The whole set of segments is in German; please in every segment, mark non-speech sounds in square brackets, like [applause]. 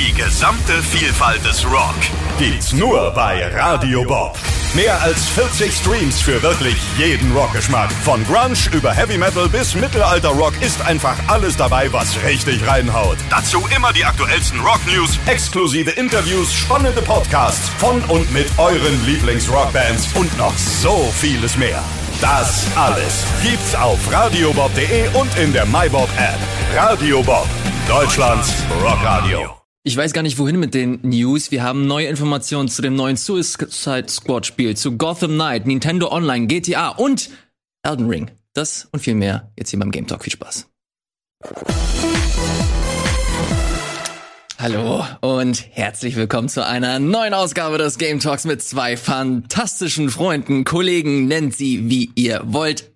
Die gesamte Vielfalt des Rock gibt's nur bei Radio Bob. Mehr als 40 Streams für wirklich jeden Rockgeschmack. Von Grunge über Heavy Metal bis Mittelalter-Rock ist einfach alles dabei, was richtig reinhaut. Dazu immer die aktuellsten Rock-News, exklusive Interviews, spannende Podcasts von und mit euren Lieblings-Rockbands und noch so vieles mehr. Das alles gibt's auf radiobob.de und in der MyBob-App. Radio Bob, Deutschlands Rockradio. Ich weiß gar nicht, wohin mit den News. Wir haben neue Informationen zu dem neuen Suicide Squad Spiel, zu Gotham Knight, Nintendo Online, GTA und Elden Ring. Das und viel mehr jetzt hier beim Game Talk. Viel Spaß. Hallo und herzlich willkommen zu einer neuen Ausgabe des Game Talks mit zwei fantastischen Freunden, Kollegen, nennt sie wie ihr wollt.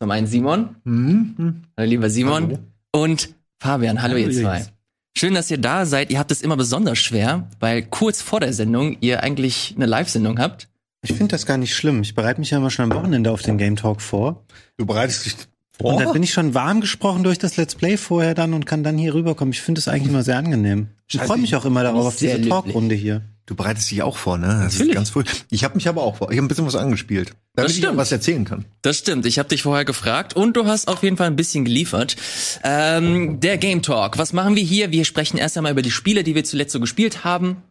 Zum einen Simon. Mhm. Hallo lieber Simon. Hallo. Und Fabian. Hallo, Hallo ihr zwei. Jungs. Schön, dass ihr da seid. Ihr habt es immer besonders schwer, weil kurz vor der Sendung ihr eigentlich eine Live-Sendung habt. Ich finde das gar nicht schlimm. Ich bereite mich ja immer schon am Wochenende auf den Game Talk vor. Du bereitest dich vor? Und da bin ich schon warm gesprochen durch das Let's Play vorher dann und kann dann hier rüberkommen. Ich finde es eigentlich immer sehr angenehm. Ich freue mich auch immer darauf, auf diese Talkrunde hier. Du bereitest dich auch vor, ne? Das Natürlich. ist ganz cool. Ich habe mich aber auch vor. Ich habe ein bisschen was angespielt, damit ich was erzählen kann. Das stimmt. Ich habe dich vorher gefragt und du hast auf jeden Fall ein bisschen geliefert. Ähm, der Game Talk. Was machen wir hier? Wir sprechen erst einmal über die Spiele, die wir zuletzt so gespielt haben.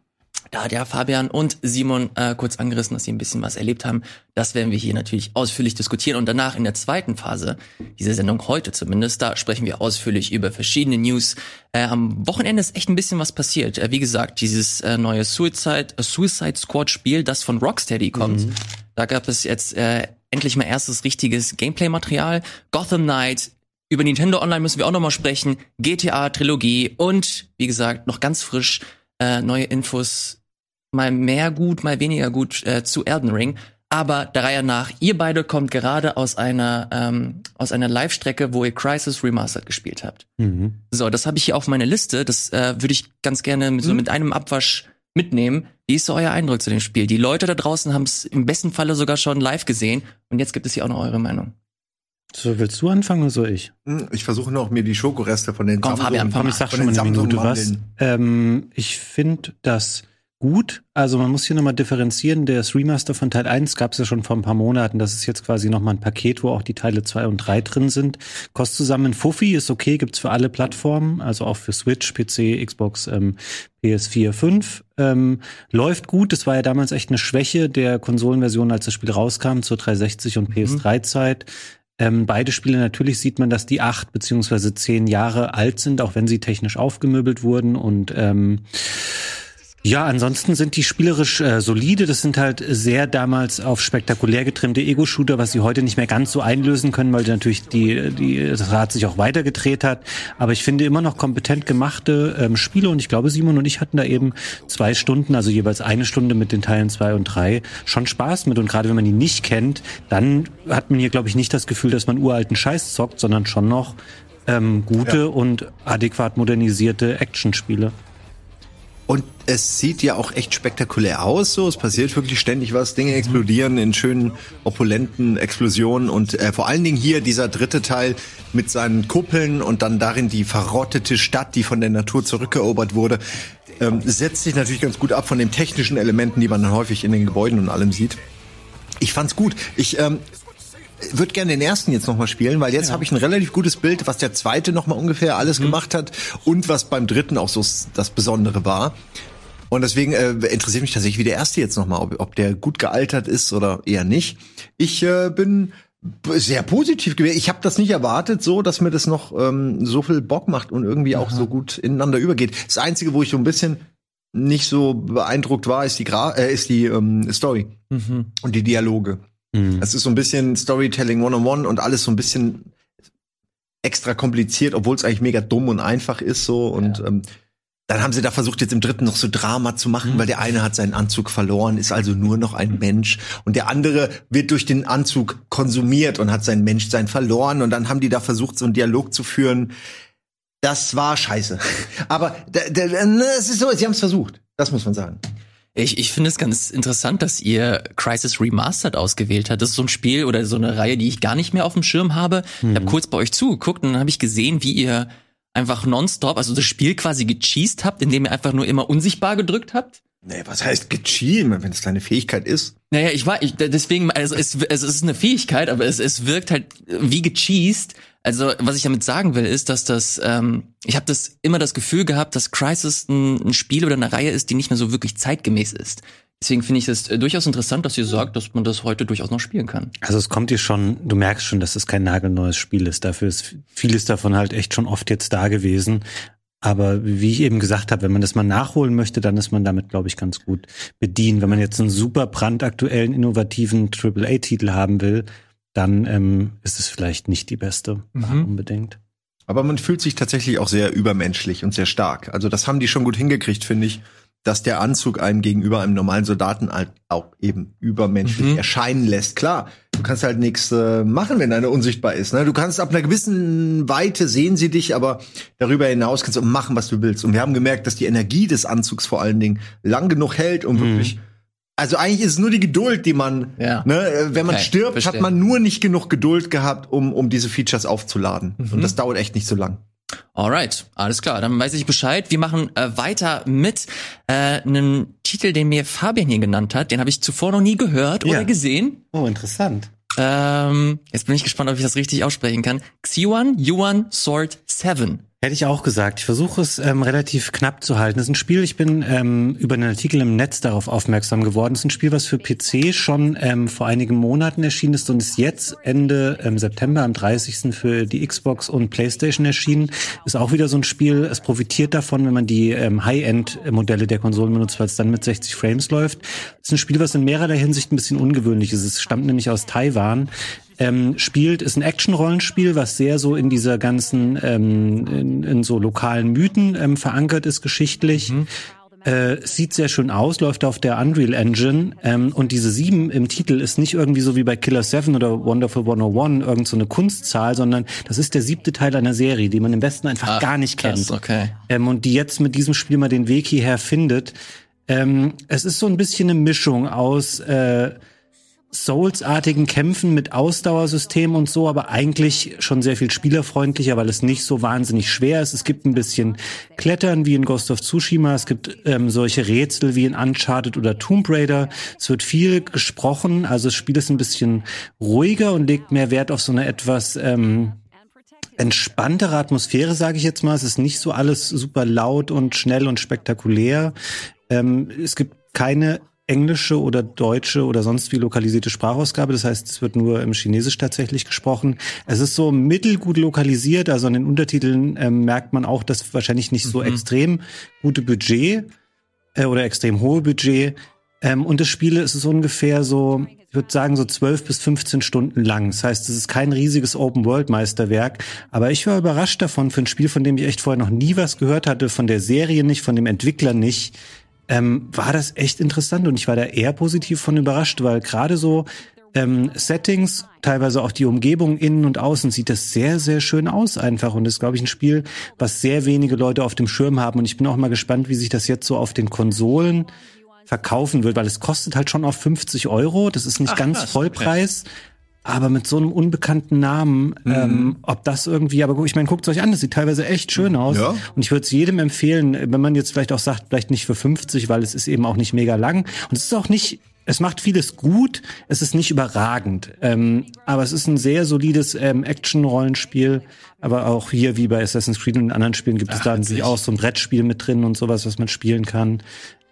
Da hat ja Fabian und Simon äh, kurz angerissen, dass sie ein bisschen was erlebt haben. Das werden wir hier natürlich ausführlich diskutieren. Und danach in der zweiten Phase, diese Sendung heute zumindest, da sprechen wir ausführlich über verschiedene News. Äh, am Wochenende ist echt ein bisschen was passiert. Äh, wie gesagt, dieses äh, neue Suicide, äh, Suicide Squad Spiel, das von Rocksteady kommt. Mhm. Da gab es jetzt äh, endlich mal erstes richtiges Gameplay-Material. Gotham Knight, über Nintendo Online müssen wir auch nochmal sprechen. GTA Trilogie und, wie gesagt, noch ganz frisch äh, neue Infos mal mehr gut, mal weniger gut äh, zu Elden Ring. Aber der Reihe nach, ihr beide kommt gerade aus einer ähm, aus einer Live-Strecke, wo ihr Crisis Remastered gespielt habt. Mhm. So, das habe ich hier auf meiner Liste. Das äh, würde ich ganz gerne mit, so mhm. mit einem Abwasch mitnehmen. Wie ist so euer Eindruck zu dem Spiel? Die Leute da draußen haben es im besten Falle sogar schon live gesehen und jetzt gibt es hier auch noch eure Meinung. So, willst du anfangen oder soll ich? Hm, ich versuche noch mir die Schokoreste von den Komm, Samsung, Fabian, komm, ich sag schon mal eine Minute was. Ähm, ich finde, dass gut. Also man muss hier nochmal differenzieren. Das Remaster von Teil 1 gab es ja schon vor ein paar Monaten. Das ist jetzt quasi nochmal ein Paket, wo auch die Teile 2 und 3 drin sind. Kostet zusammen ein Fuffi, ist okay, gibt's für alle Plattformen, also auch für Switch, PC, Xbox, ähm, PS4, 5. Ähm, läuft gut. Das war ja damals echt eine Schwäche der Konsolenversion, als das Spiel rauskam, zur 360 und PS3-Zeit. Ähm, beide Spiele natürlich sieht man, dass die acht beziehungsweise zehn Jahre alt sind, auch wenn sie technisch aufgemöbelt wurden und ähm, ja, ansonsten sind die spielerisch äh, solide. Das sind halt sehr damals auf spektakulär getrimmte Ego-Shooter, was sie heute nicht mehr ganz so einlösen können, weil natürlich die, die, das Rad sich auch weitergedreht hat. Aber ich finde immer noch kompetent gemachte ähm, Spiele und ich glaube, Simon und ich hatten da eben zwei Stunden, also jeweils eine Stunde mit den Teilen zwei und drei, schon Spaß mit. Und gerade wenn man die nicht kennt, dann hat man hier, glaube ich, nicht das Gefühl, dass man uralten Scheiß zockt, sondern schon noch ähm, gute ja. und adäquat modernisierte Actionspiele. Und es sieht ja auch echt spektakulär aus. So, es passiert wirklich ständig was. Dinge explodieren in schönen, opulenten Explosionen und äh, vor allen Dingen hier dieser dritte Teil mit seinen Kuppeln und dann darin die verrottete Stadt, die von der Natur zurückerobert wurde, ähm, setzt sich natürlich ganz gut ab von den technischen Elementen, die man dann häufig in den Gebäuden und allem sieht. Ich fand's gut. Ich ähm, würde gerne den ersten jetzt nochmal spielen, weil jetzt ja. habe ich ein relativ gutes Bild, was der zweite nochmal ungefähr alles mhm. gemacht hat und was beim dritten auch so das Besondere war. Und deswegen äh, interessiert mich tatsächlich wie der erste jetzt nochmal, ob, ob der gut gealtert ist oder eher nicht. Ich äh, bin sehr positiv gewesen. Ich habe das nicht erwartet, so dass mir das noch ähm, so viel Bock macht und irgendwie Aha. auch so gut ineinander übergeht. Das Einzige, wo ich so ein bisschen nicht so beeindruckt war, ist die Gra äh, ist die ähm, Story mhm. und die Dialoge. Mhm. Es ist so ein bisschen Storytelling one-on-one und alles so ein bisschen extra kompliziert, obwohl es eigentlich mega dumm und einfach ist so und ja. ähm, dann haben sie da versucht, jetzt im dritten noch so Drama zu machen, mhm. weil der eine hat seinen Anzug verloren, ist also nur noch ein Mensch. Und der andere wird durch den Anzug konsumiert und hat sein Menschsein verloren. Und dann haben die da versucht, so einen Dialog zu führen. Das war scheiße. [laughs] Aber es ist so, sie haben es versucht. Das muss man sagen. Ich, ich finde es ganz interessant, dass ihr Crisis Remastered ausgewählt habt. Das ist so ein Spiel oder so eine Reihe, die ich gar nicht mehr auf dem Schirm habe. Mhm. Ich habe kurz bei euch zugeguckt und dann habe ich gesehen, wie ihr einfach nonstop, also das Spiel quasi gecheased habt, indem ihr einfach nur immer unsichtbar gedrückt habt? Nee, was heißt gecheat, wenn es deine Fähigkeit ist? Naja, ich war, ich, deswegen, also es, es ist eine Fähigkeit, aber es, es wirkt halt wie gecheased. Also was ich damit sagen will, ist, dass das, ähm, ich habe das immer das Gefühl gehabt, dass Crisis ein, ein Spiel oder eine Reihe ist, die nicht mehr so wirklich zeitgemäß ist. Deswegen finde ich es äh, durchaus interessant, dass ihr sagt, dass man das heute durchaus noch spielen kann. Also es kommt dir schon, du merkst schon, dass es kein nagelneues Spiel ist. Dafür ist vieles davon halt echt schon oft jetzt da gewesen. Aber wie ich eben gesagt habe, wenn man das mal nachholen möchte, dann ist man damit, glaube ich, ganz gut bedient. Wenn man jetzt einen super brandaktuellen, innovativen AAA-Titel haben will, dann ähm, ist es vielleicht nicht die beste mhm. unbedingt. Aber man fühlt sich tatsächlich auch sehr übermenschlich und sehr stark. Also das haben die schon gut hingekriegt, finde ich dass der Anzug einem gegenüber einem normalen Soldaten halt auch eben übermenschlich mhm. erscheinen lässt. Klar, du kannst halt nichts äh, machen, wenn einer unsichtbar ist. Ne? Du kannst ab einer gewissen Weite sehen sie dich, aber darüber hinaus kannst du machen, was du willst. Und wir haben gemerkt, dass die Energie des Anzugs vor allen Dingen lang genug hält, um mhm. wirklich also eigentlich ist es nur die Geduld, die man, ja. ne, äh, wenn man okay, stirbt, verstehe. hat man nur nicht genug Geduld gehabt, um, um diese Features aufzuladen. Mhm. Und das dauert echt nicht so lang. Alright, alles klar, dann weiß ich Bescheid. Wir machen äh, weiter mit äh, einem Titel, den mir Fabian hier genannt hat. Den habe ich zuvor noch nie gehört ja. oder gesehen. Oh, interessant. Ähm, jetzt bin ich gespannt, ob ich das richtig aussprechen kann. Xiwan Yuan Sword 7. Hätte ich auch gesagt. Ich versuche es ähm, relativ knapp zu halten. Das ist ein Spiel, ich bin ähm, über einen Artikel im Netz darauf aufmerksam geworden. Es ist ein Spiel, was für PC schon ähm, vor einigen Monaten erschienen ist und ist jetzt Ende ähm, September am 30. für die Xbox und Playstation erschienen. Ist auch wieder so ein Spiel, es profitiert davon, wenn man die ähm, High-End-Modelle der Konsolen benutzt, weil es dann mit 60 Frames läuft. Es ist ein Spiel, was in mehrerlei Hinsicht ein bisschen ungewöhnlich ist. Es stammt nämlich aus Taiwan ähm, spielt, ist ein Action-Rollenspiel, was sehr so in dieser ganzen, ähm, in, in so lokalen Mythen ähm, verankert ist, geschichtlich. Mhm. Äh, sieht sehr schön aus, läuft auf der Unreal Engine ähm, und diese sieben im Titel ist nicht irgendwie so wie bei Killer 7 oder Wonderful 101 irgend so eine Kunstzahl, sondern das ist der siebte Teil einer Serie, die man im Westen einfach ah, gar nicht krass, kennt. Okay. Ähm, und die jetzt mit diesem Spiel mal den Weg hierher findet. Ähm, es ist so ein bisschen eine Mischung aus äh, Souls-artigen Kämpfen mit Ausdauersystem und so, aber eigentlich schon sehr viel spielerfreundlicher, weil es nicht so wahnsinnig schwer ist. Es gibt ein bisschen Klettern wie in Ghost of Tsushima, es gibt ähm, solche Rätsel wie in Uncharted oder Tomb Raider. Es wird viel gesprochen, also das Spiel ist ein bisschen ruhiger und legt mehr Wert auf so eine etwas ähm, entspanntere Atmosphäre, sage ich jetzt mal. Es ist nicht so alles super laut und schnell und spektakulär. Ähm, es gibt keine englische oder deutsche oder sonst wie lokalisierte Sprachausgabe. Das heißt, es wird nur im Chinesisch tatsächlich gesprochen. Es ist so mittelgut lokalisiert, also an den Untertiteln ähm, merkt man auch, dass wahrscheinlich nicht so mhm. extrem gute Budget äh, oder extrem hohe Budget. Ähm, und das Spiel ist es ungefähr so, ich würde sagen, so 12 bis 15 Stunden lang. Das heißt, es ist kein riesiges Open-World-Meisterwerk. Aber ich war überrascht davon, für ein Spiel, von dem ich echt vorher noch nie was gehört hatte, von der Serie nicht, von dem Entwickler nicht ähm, war das echt interessant und ich war da eher positiv von überrascht, weil gerade so ähm, Settings, teilweise auch die Umgebung innen und außen, sieht das sehr, sehr schön aus einfach. Und das ist, glaube ich, ein Spiel, was sehr wenige Leute auf dem Schirm haben. Und ich bin auch mal gespannt, wie sich das jetzt so auf den Konsolen verkaufen wird, weil es kostet halt schon auf 50 Euro. Das ist nicht Ach, ganz Vollpreis. Okay. Aber mit so einem unbekannten Namen, mhm. ähm, ob das irgendwie, aber ich meine, guckt es euch an, das sieht teilweise echt schön aus. Ja. Und ich würde es jedem empfehlen, wenn man jetzt vielleicht auch sagt, vielleicht nicht für 50, weil es ist eben auch nicht mega lang. Und es ist auch nicht, es macht vieles gut, es ist nicht überragend. Ähm, aber es ist ein sehr solides ähm, Action-Rollenspiel. Aber auch hier, wie bei Assassin's Creed und anderen Spielen, gibt Ach, es da natürlich auch so ein Brettspiel mit drin und sowas, was man spielen kann.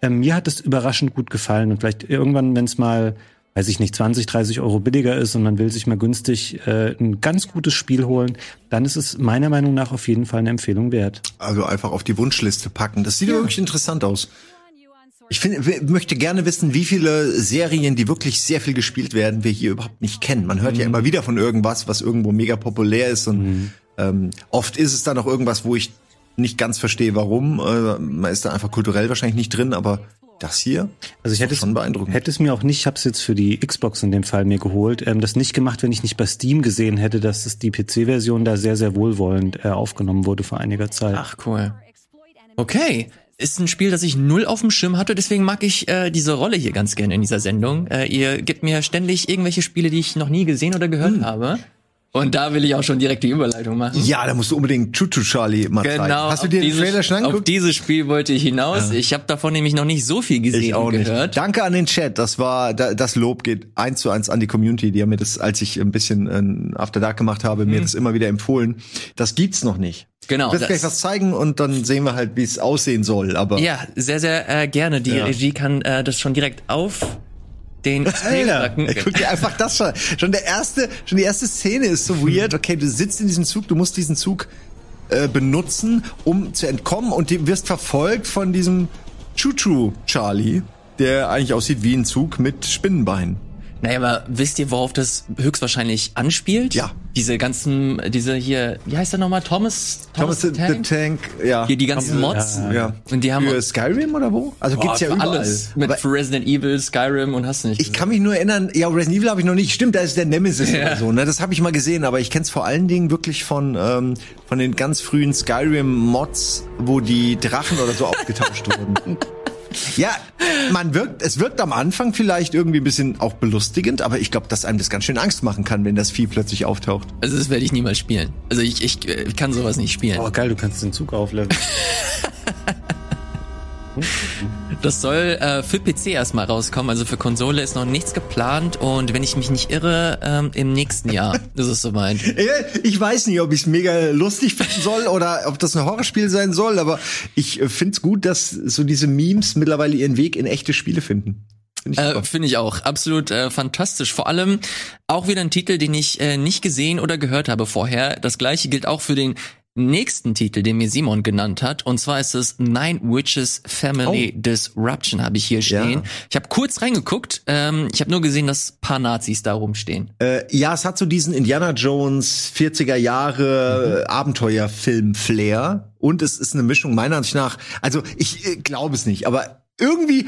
Ähm, mir hat es überraschend gut gefallen. Und vielleicht irgendwann, wenn es mal weiß ich nicht, 20, 30 Euro billiger ist und man will sich mal günstig äh, ein ganz gutes Spiel holen, dann ist es meiner Meinung nach auf jeden Fall eine Empfehlung wert. Also einfach auf die Wunschliste packen. Das sieht ja wirklich interessant aus. Ich finde, möchte gerne wissen, wie viele Serien, die wirklich sehr viel gespielt werden, wir hier überhaupt nicht kennen. Man hört mhm. ja immer wieder von irgendwas, was irgendwo mega populär ist und mhm. ähm, oft ist es dann auch irgendwas, wo ich nicht ganz verstehe, warum. Äh, man ist da einfach kulturell wahrscheinlich nicht drin, aber das hier? Also ich hätte es, hätte es mir auch nicht, ich habe es jetzt für die Xbox in dem Fall mir geholt, ähm, das nicht gemacht, wenn ich nicht bei Steam gesehen hätte, dass es die PC-Version da sehr, sehr wohlwollend äh, aufgenommen wurde vor einiger Zeit. Ach cool. Okay. Ist ein Spiel, das ich null auf dem Schirm hatte, deswegen mag ich äh, diese Rolle hier ganz gerne in dieser Sendung. Äh, ihr gebt mir ständig irgendwelche Spiele, die ich noch nie gesehen oder gehört hm. habe. Und da will ich auch schon direkt die Überleitung machen. Ja, da musst du unbedingt Chuchu Charlie mal zeigen. Genau. Hast du auf dir den dieses- Trailer schon Auf angeguckt? dieses Spiel wollte ich hinaus. Ich habe davon nämlich noch nicht so viel gesehen Ich auch und nicht. gehört. Danke an den Chat. Das war da, das Lob geht eins zu eins an die Community. Die haben mir das, als ich ein bisschen äh, After Dark gemacht habe, mir das immer wieder empfohlen. Das gibt's noch nicht. Genau, Du wirst gleich was zeigen und dann sehen wir halt, wie es aussehen soll. Aber Ja, sehr, sehr äh, gerne. Die Ja. Regie kann äh, das schon direkt auf den. [laughs] Ey, guck dir einfach das schon. Schon der erste, schon die erste Szene ist so weird. Okay, du sitzt in diesem Zug, du musst diesen Zug äh, benutzen, um zu entkommen und du wirst verfolgt von diesem Choo-Choo Charlie, der eigentlich aussieht wie ein Zug mit Spinnenbeinen. Naja, aber wisst ihr, worauf das höchstwahrscheinlich anspielt? Ja. Diese ganzen, diese hier, wie heißt der nochmal? Thomas? Thomas the, Tank? the Tank, ja. Hier die ganzen Mods. ja. Und die haben Für Skyrim oder wo? Also Boah, gibt's ja überall. alles. Mit Aber Resident Evil, Skyrim und hast du nicht. ich kann mich nur erinnern, ja, Resident Evil habe ich noch nicht. Stimmt, da ist der Nemesis Ja. oder so. Ne? Das habe ich mal gesehen, aber ich kenne es vor allen Dingen wirklich von ähm, von den ganz frühen Skyrim-Mods, wo die Drachen oder so [laughs] aufgetauscht wurden. Ja, man wirkt, es wirkt am Anfang vielleicht irgendwie ein bisschen auch belustigend, aber ich glaube, dass einem das ganz schön Angst machen kann, wenn das Vieh plötzlich auftaucht. Also das werde ich niemals spielen. Also ich, ich, äh, kann sowas nicht spielen. Oh, geil, du kannst den Zug aufleveln. [laughs] Das soll äh, für PC erstmal rauskommen, also für Konsole ist noch nichts geplant und wenn ich mich nicht irre, ähm, im nächsten Jahr [laughs] ist es soweit. Ich weiß nicht, ob ich es mega lustig finden soll oder ob das ein Horrorspiel sein soll, aber ich äh, find's gut, dass so diese Memes mittlerweile ihren Weg in echte Spiele finden. Find ich Äh. Finde ich auch absolut äh, fantastisch. Vor allem auch wieder ein Titel, den ich äh, nicht gesehen oder gehört habe vorher. Das gleiche gilt auch für den nächsten Titel, den mir Simon genannt hat. Und zwar ist es Nine Witches Family Disruption, habe ich hier stehen. Ja. Ich habe kurz reingeguckt. Ähm, ich habe nur gesehen, dass paar Nazis da rumstehen. Äh, ja, es hat so diesen Indiana Jones 40er Jahre äh, Abenteuerfilm-Flair und es ist eine Mischung meiner Ansicht nach. Also ich äh, glaube es nicht, aber irgendwie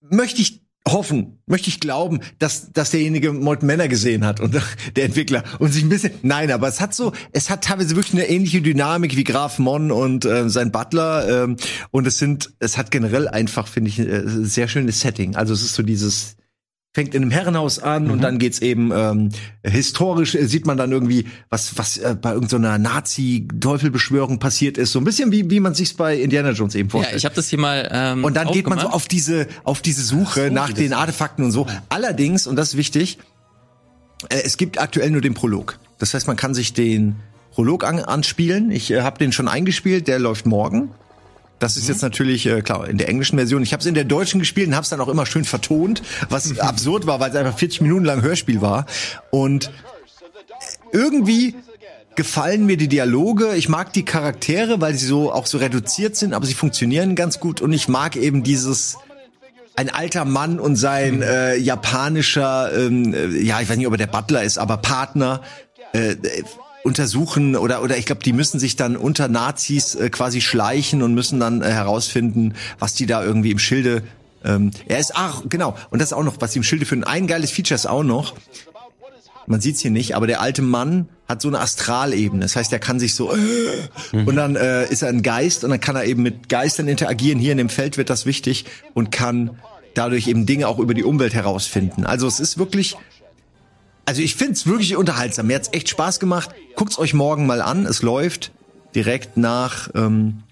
möchte ich hoffen, möchte ich glauben, dass, dass derjenige Molten Männer gesehen hat und [laughs] der Entwickler und sich ein bisschen, nein, aber es hat so, es hat teilweise wirklich eine ähnliche Dynamik wie Graf Mon und äh, sein Butler ähm, und es sind, es hat generell einfach, finde ich, äh, sehr schönes Setting. Also es ist so dieses, fängt in einem Herrenhaus an und dann geht's eben ähm, historisch äh, sieht man dann irgendwie was was äh, bei irgendeiner Nazi-Teufelbeschwörung passiert ist so ein bisschen wie wie man sich's bei Indiana Jones eben Ja, vorstellt. ich habe das hier mal. Ähm, und dann geht man so auf diese auf diese Suche nach den Artefakten und so. Allerdings und das ist wichtig, äh, es gibt aktuell nur den Prolog. Das heißt, man kann sich den Prolog an, anspielen. Ich äh, habe den schon eingespielt, der läuft morgen. Das ist jetzt natürlich äh, klar in der englischen Version. Ich habe es in der deutschen gespielt und habe es dann auch immer schön vertont, was [laughs] absurd war, weil es einfach 40 Minuten lang Hörspiel war. Und irgendwie gefallen mir die Dialoge. Ich mag die Charaktere, weil sie so auch so reduziert sind, aber sie funktionieren ganz gut. Und ich mag eben dieses ein alter Mann und sein äh, japanischer, ähm, äh, ja, ich weiß nicht, ob er der Butler ist, aber Partner äh, äh, untersuchen oder oder ich glaube, die müssen sich dann unter Nazis äh, quasi schleichen und müssen dann äh, herausfinden, was die da irgendwie im Schilde. Ähm, er ist ach genau und das ist auch noch, was im Schilde finden. Ein geiles Feature ist auch noch. Man sieht's hier nicht, aber der alte Mann hat so eine Astralebene. Das heißt, er kann sich so und dann äh, ist er ein Geist und dann kann er eben mit Geistern interagieren. Hier in dem Feld wird das wichtig und kann dadurch eben Dinge auch über die Umwelt herausfinden. Also es ist wirklich also ich find's wirklich unterhaltsam. Mir hat's echt Spaß gemacht. Guckt's euch morgen mal an. Es läuft direkt nach ähm,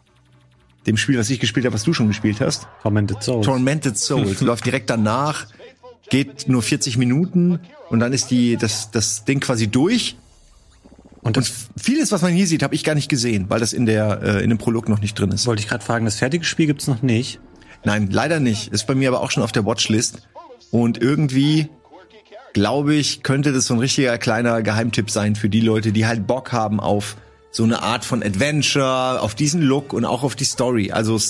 dem Spiel, was ich gespielt habe, was du schon gespielt hast. Tormented Souls. Tormented Souls läuft direkt danach, geht nur 40 Minuten und dann ist die das das Ding quasi durch. Und Und vieles, was man hier sieht, habe ich gar nicht gesehen, weil das in der äh, in dem Prolog noch nicht drin ist. wollte ich gerade fragen, das fertige Spiel gibt's noch nicht. Nein, leider nicht. Ist bei mir aber auch schon auf der Watchlist und irgendwie glaube ich, könnte das so ein richtiger kleiner Geheimtipp sein für die Leute, die halt Bock haben auf so eine Art von Adventure, auf diesen Look und auch auf die Story. Also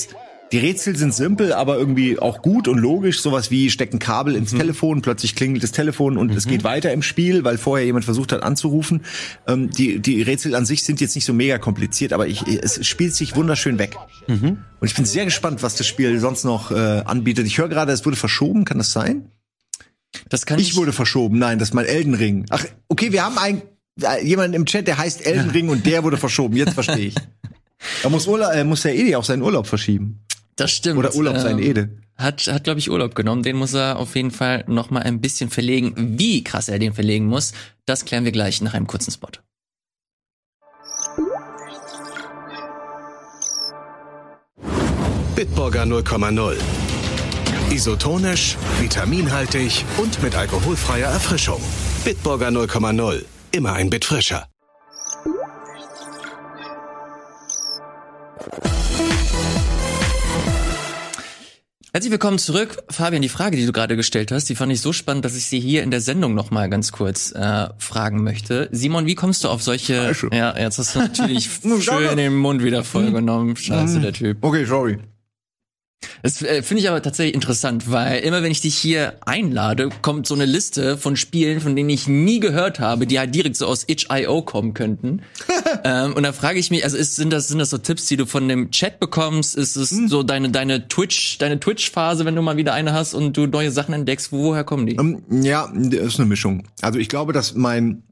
die Rätsel sind simpel, aber irgendwie auch gut und logisch. Sowas wie steckt ein Kabel ins Telefon, plötzlich klingelt das Telefon und es geht weiter im Spiel, weil vorher jemand versucht hat anzurufen. Ähm, die, die Rätsel an sich sind jetzt nicht so mega kompliziert, aber ich, es spielt sich wunderschön weg. Und ich bin sehr gespannt, was das Spiel sonst noch äh, anbietet. Ich höre gerade, es wurde verschoben, kann das sein? Das kann Ich wurde verschoben. Nein, das ist mein Elden Ring. Ach, okay, wir haben einen äh, jemanden im Chat, der heißt Elden Ring und der wurde verschoben. Jetzt verstehe ich. Da [laughs] muss, Urla äh, muss der Edi auch seinen Urlaub verschieben. Das stimmt. Oder Urlaub sein Ähm, Ede. hat, hat glaube ich, Urlaub genommen. Den muss er auf jeden Fall noch mal ein bisschen verlegen. Wie krass er den verlegen muss, das klären wir gleich nach einem kurzen Spot. Bitburger 0,0. Isotonisch, vitaminhaltig und mit alkoholfreier Erfrischung. Bitburger 0,0. Immer ein Bit frischer. Herzlich willkommen zurück. Fabian, die Frage, die du gerade gestellt hast, die fand ich so spannend, dass ich sie hier in der Sendung noch mal ganz kurz äh, fragen möchte. Simon, wie kommst du auf solche... Ja, jetzt hast du natürlich [laughs] schön den Mund wieder vollgenommen. Scheiße, der Typ. Okay, sorry. Das äh, finde ich aber tatsächlich interessant, weil immer wenn ich dich hier einlade, kommt so eine Liste von Spielen, von denen ich nie gehört habe, die halt direkt so aus itch.io kommen könnten. [laughs] ähm, und da frage ich mich, also ist, sind das sind das so Tipps, die du von dem Chat bekommst? Ist es so deine deine Twitch deine Twitch Phase, wenn du mal wieder eine hast und du neue Sachen entdeckst? Woher kommen die? Ähm, ja, das ist eine Mischung. Also ich glaube, dass mein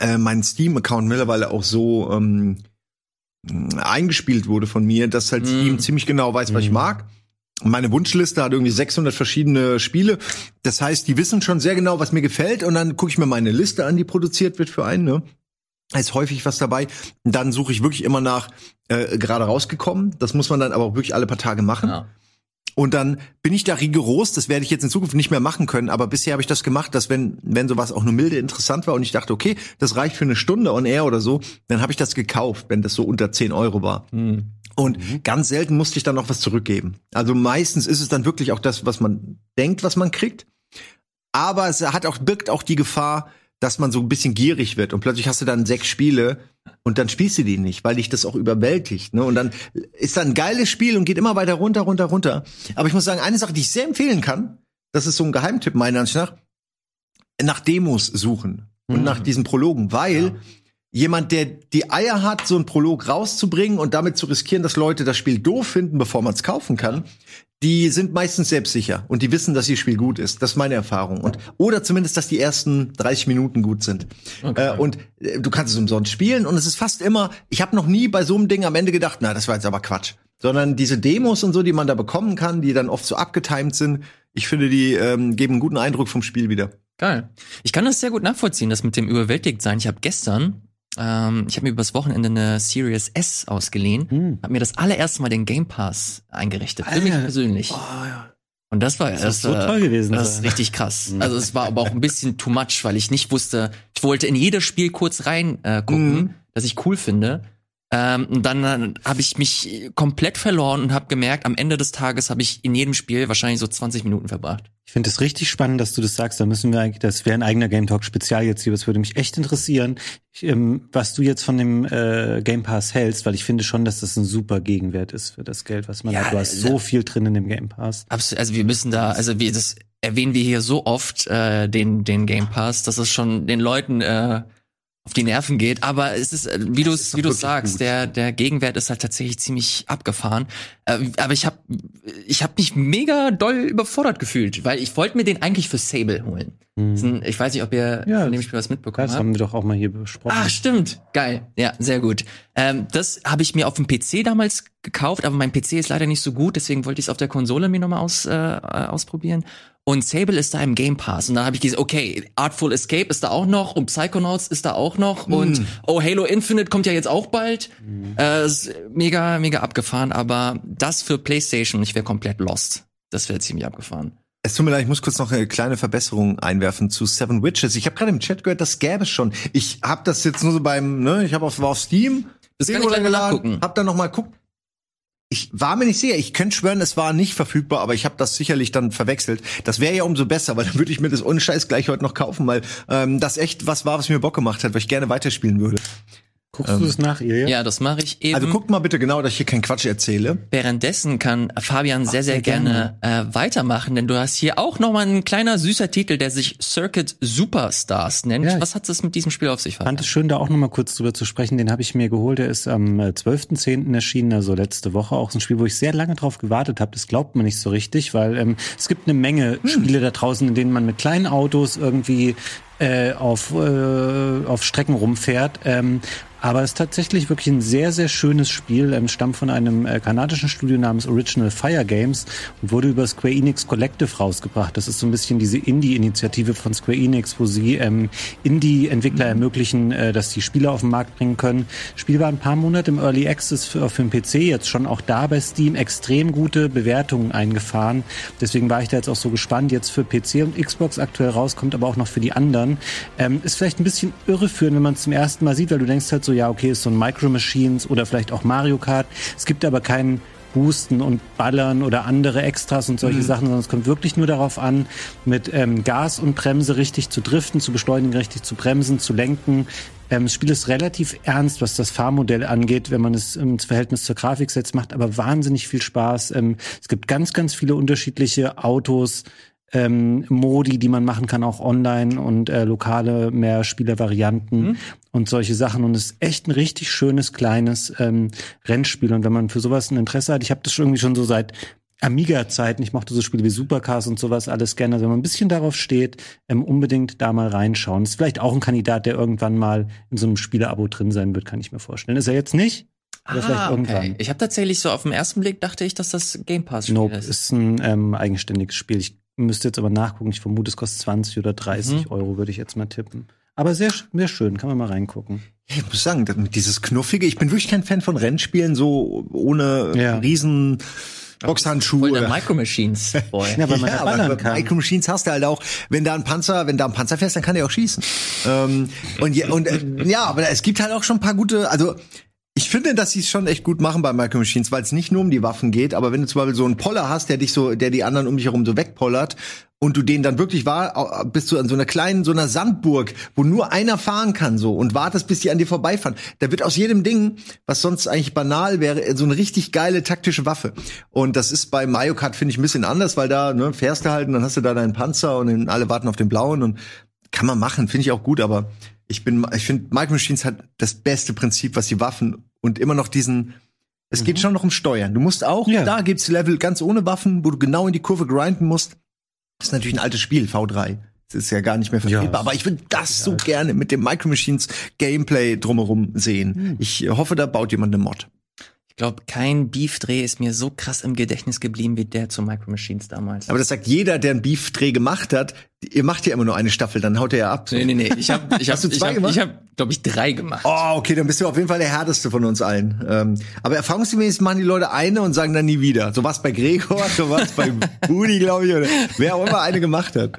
äh, mein Steam-Account mittlerweile auch so ähm, eingespielt wurde von mir, dass halt Steam ziemlich genau weiß, was ich mag. Und Meine Wunschliste hat irgendwie 600 verschiedene Spiele. Das heißt, die wissen schon sehr genau, was mir gefällt. Und dann gucke ich mir meine Liste an, die produziert wird für einen. Ne? Da ist häufig was dabei. Und dann suche ich wirklich immer nach äh, gerade rausgekommen. Das muss man dann aber auch wirklich alle paar Tage machen. Ja. Und dann bin ich da rigoros, das werde ich jetzt in Zukunft nicht mehr machen können, aber bisher habe ich das gemacht, dass wenn, wenn sowas auch nur milde interessant war und ich dachte, okay, das reicht für eine Stunde on air oder so, dann habe ich das gekauft, wenn das so unter 10 Euro war. Und ganz selten musste ich dann noch was zurückgeben. Also meistens ist es dann wirklich auch das, was man denkt, was man kriegt. Aber es hat auch, birgt auch die Gefahr, dass man so ein bisschen gierig wird und plötzlich hast du dann sechs Spiele und dann spielst du die nicht, weil dich das auch überwältigt. Ne? Und dann ist da ein geiles Spiel und geht immer weiter runter, runter, runter. Aber ich muss sagen, eine Sache, die ich sehr empfehlen kann, das ist so ein Geheimtipp meiner Ansicht nach, nach Demos suchen und nach diesen Prologen, weil jemand, der die Eier hat, so einen Prolog rauszubringen und damit zu riskieren, dass Leute das Spiel doof finden, bevor man es kaufen kann, die sind meistens selbstsicher und die wissen, dass ihr Spiel gut ist. Das ist meine Erfahrung. Und oder zumindest, dass die ersten 30 Minuten gut sind. Äh, und äh, du kannst es umsonst spielen und es ist fast immer. Ich habe noch nie bei so einem Ding am Ende gedacht, na, das war jetzt aber Quatsch. Sondern diese Demos und so, die man da bekommen kann, die dann oft so abgetimed sind. Ich finde, die ähm, geben einen guten Eindruck vom Spiel wieder. Geil. Ich kann das sehr gut nachvollziehen, das mit dem überwältigt sein. Ich habe gestern, ähm, ich habe mir übers Wochenende eine Series S ausgeliehen, Hm. habe mir das allererste Mal den Game Pass eingerichtet, für mich Alter. persönlich. Und das war Das das, so toll gewesen Das ist richtig krass. Also es war aber auch ein bisschen too much, weil ich nicht wusste, ich wollte in jedes Spiel kurz rein äh, gucken, Mhm. das ich cool finde. Ähm, und dann äh, habe ich mich komplett verloren und habe gemerkt, am Ende des Tages habe ich in jedem Spiel wahrscheinlich so 20 Minuten verbracht. Ich finde es richtig spannend, dass du das sagst. Da müssen wir eigentlich, das wäre ein eigener Game Talk Spezial jetzt hier. Das würde mich echt interessieren, ich, ähm, was du jetzt von dem äh, Game Pass hältst, weil ich finde schon, dass das ein super Gegenwert ist für das Geld, was man Ja, hat. Du hast äh, so viel drin in dem Game Pass. Absolut, also wir müssen da, also wir, das erwähnen wir hier so oft, äh, den, den Game Pass, dass es schon den Leuten äh, auf die Nerven geht. Aber es ist, äh, wie du es wie du sagst, gut. der, der Gegenwert ist halt tatsächlich ziemlich abgefahren. Äh, aber ich habe ich hab mich mega doll überfordert gefühlt, weil ich wollte mir den eigentlich für Sable holen. Das ein, ich weiß nicht, ob ihr Ja, von dem Spiel was mitbekommen Das habt. haben wir doch auch mal hier besprochen. Ach, stimmt. Geil. Ja, sehr gut. Ähm, das habe ich mir auf dem PC damals gekauft, aber mein PC ist leider nicht so gut, deswegen wollte ich es auf der Konsole mir nochmal aus, äh, ausprobieren. Und Sable ist da im Game Pass. Und dann habe ich gesagt, okay, Artful Escape ist da auch noch und Psychonauts ist da auch noch. Und oh, Halo Infinite kommt ja jetzt auch bald. Äh, ist mega, mega abgefahren, aber das für PlayStation, ich wäre komplett lost. Das wäre ziemlich abgefahren. Es tut mir leid, ich muss kurz noch eine kleine Verbesserung einwerfen zu Seven Witches. Ich habe gerade im Chat gehört, das gäbe es schon. Ich habe das jetzt nur so beim, ne, ich habe auf, war auf Steam. Das kann Ding ich gleich mal runtergeladen, nachgucken. Hab dann noch mal guckt. Ich war mir nicht sicher. Ich könnte schwören, es war nicht verfügbar, aber ich habe das sicherlich dann verwechselt. Das wäre ja umso besser, weil dann würde ich mir das ohne Scheiß gleich heute noch kaufen, weil ähm, das echt was war, was mir Bock gemacht hat, weil ich gerne weiterspielen würde. Guckst du das nach, ihr? Ja, das mache ich eben. Also guckt mal bitte genau, dass ich hier keinen Quatsch erzähle. Währenddessen kann Fabian sehr, sehr, sehr gerne, äh, weitermachen, denn du hast hier auch noch mal ein kleiner süßer Titel, der sich Circuit Superstars nennt. Ja. Was hat es mit diesem Spiel auf sich? Ich fand es schön, da auch noch mal kurz drüber zu sprechen. Den habe ich mir geholt. Der ist am äh, 12.10. erschienen, also letzte Woche. Auch so ein Spiel, wo ich sehr lange drauf gewartet habe. Das glaubt man nicht so richtig, weil ähm, es gibt eine Menge Spiele da draußen, in denen man mit kleinen Autos irgendwie äh, auf, äh, auf Strecken rumfährt. Ähm, Aber es ist tatsächlich wirklich ein sehr, sehr schönes Spiel. Ähm, stammt von einem äh, kanadischen Studio namens Original Fire Games und wurde über Square Enix Collective rausgebracht. Das ist so ein bisschen diese Indie-Initiative von Square Enix, wo sie ähm, Indie-Entwickler mhm. ermöglichen, äh, dass die Spiele auf den Markt bringen können. Spiel war ein paar Monate im Early Access für, für den PC, jetzt schon auch da bei Steam extrem gute Bewertungen eingefahren. Deswegen war ich da jetzt auch so gespannt. Jetzt für PC und Xbox aktuell rauskommt, aber auch noch für die anderen. Ähm, ist vielleicht ein bisschen irreführend, wenn man es zum ersten Mal sieht, weil du denkst halt so, ja, okay, ist so ein Micro Machines oder vielleicht auch Mario Kart. Es gibt aber keinen Boosten und Ballern oder andere Extras und solche mhm. Sachen, sondern es kommt wirklich nur darauf an, mit ähm, Gas und Bremse richtig zu driften, zu beschleunigen, richtig zu bremsen, zu lenken. Ähm, das Spiel ist relativ ernst, was das Fahrmodell angeht, wenn man es ins Verhältnis zur Grafik setzt, macht aber wahnsinnig viel Spaß. Ähm, es gibt ganz, ganz viele unterschiedliche Autos, ähm, Modi, die man machen kann, auch online und äh, lokale Mehrspielervarianten mhm. Und solche Sachen. Und es ist echt ein richtig schönes, kleines ähm, Rennspiel. Und wenn man für sowas ein Interesse hat, ich habe das schon irgendwie schon so seit Amiga-Zeiten, ich mochte so Spiele wie Supercars und sowas alles gerne. Also wenn man ein bisschen darauf steht, ähm, unbedingt da mal reinschauen. ist vielleicht auch ein Kandidat, der irgendwann mal in so einem Spieleabo drin sein wird, kann ich mir vorstellen. Ist er jetzt nicht? Oder ah, vielleicht irgendwann. Okay. Ich habe tatsächlich so auf den ersten Blick dachte ich, dass das Game Pass Spiel nope, ist. ist ein ähm, eigenständiges Spiel. Ich müsste jetzt aber nachgucken. Ich vermute, es kostet 20 oder 30 mhm. Euro, würde ich jetzt mal tippen. Aber sehr, sehr schön, kann man mal reingucken. Ich muss sagen, dieses Knuffige, ich bin wirklich kein Fan von Rennspielen, so ohne ja. riesen Boxhandschuhe. Voll der Micro Machines Boy. ja, weil man ja, aber kann. Micro Machines hast du halt auch, wenn da ein Panzer, wenn da ein Panzer fährst, dann kann der auch schießen. ähm, und, ja, und äh, ja, aber es gibt halt auch schon ein paar gute, also ich finde, dass sie es schon echt gut machen bei Micro Machines, weil es nicht nur um die Waffen geht, aber wenn du zum Beispiel so einen Poller hast, der dich so, der die anderen um dich herum so wegpollert und du den dann wirklich war, bist du an so einer kleinen, so einer Sandburg, wo nur einer fahren kann so und wartest, bis die an dir vorbeifahren. Da wird aus jedem Ding, was sonst eigentlich banal wäre, so eine richtig geile taktische Waffe. Und das ist bei Mario Kart, finde ich, ein bisschen anders, weil da ne, fährst du halt und dann hast du da deinen Panzer und alle warten auf den blauen und kann man machen, finde ich auch gut, aber ich bin, ich finde, Micro Machines hat das beste Prinzip, was die Waffen und immer noch diesen, es mhm. geht schon noch um Steuern. Du musst auch, ja. da gibt's Level ganz ohne Waffen, wo du genau in die Kurve grinden musst. Das ist natürlich ein altes Spiel, V3. Das ist ja gar nicht mehr verfügbar. Ja. Aber ich würde das so gerne mit dem Micro Machines Gameplay drumherum sehen. Mhm. Ich hoffe, da baut jemand eine Mod glaube, kein Beef-Dreh ist mir so krass im Gedächtnis geblieben wie der zu Micro Machines damals. Aber das sagt jeder, der einen Beef-Dreh gemacht hat. Ihr macht ja immer nur eine Staffel, dann haut er ja ab. So. Nee, nee, nee. Ich habe [laughs] ich hab, ich hab, ich hab, glaube ich, drei gemacht. Oh, okay, dann bist du auf jeden Fall der härteste von uns allen. Ähm, aber erfahrungsgemäß machen die Leute eine und sagen dann nie wieder. So was bei Gregor, so was bei [laughs] Budi, glaube ich, oder wer auch immer eine gemacht hat.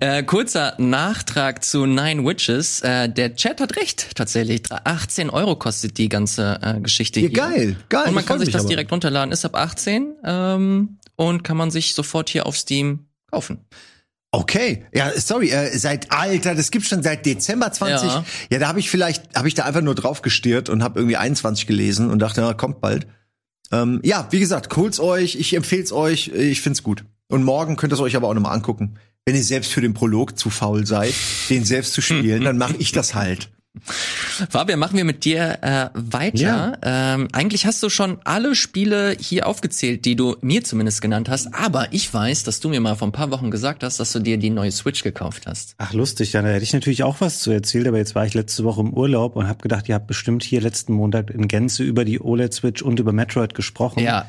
Äh, kurzer Nachtrag zu Nine Witches. Äh, der Chat hat recht, tatsächlich. 18 Euro kostet die ganze äh, Geschichte ja, hier. Geil, geil. Und man kann sich das aber. direkt runterladen. Ist ab 18 ähm, und kann man sich sofort hier auf Steam kaufen. Okay, ja, sorry, äh, seit Alter, das gibt's schon seit Dezember 20. Ja, ja da habe ich vielleicht, habe ich da einfach nur drauf gestirrt und habe irgendwie 21 gelesen und dachte, na, kommt bald. Ähm, ja, wie gesagt, holt's euch, ich empfehl's euch, ich find's gut. Und morgen könnt ihr es euch aber auch nochmal angucken. Wenn ihr selbst für den Prolog zu faul seid, den selbst zu spielen, [laughs] dann mache ich das halt. Fabian, machen wir mit dir äh, weiter. Ja. Ähm, eigentlich hast du schon alle Spiele hier aufgezählt, die du mir zumindest genannt hast. Aber ich weiß, dass du mir mal vor ein paar Wochen gesagt hast, dass du dir die neue Switch gekauft hast. Ach lustig, ja, da hätte ich natürlich auch was zu erzählen. Aber jetzt war ich letzte Woche im Urlaub und habe gedacht, ihr habt bestimmt hier letzten Montag in Gänze über die OLED-Switch und über Metroid gesprochen. Ja,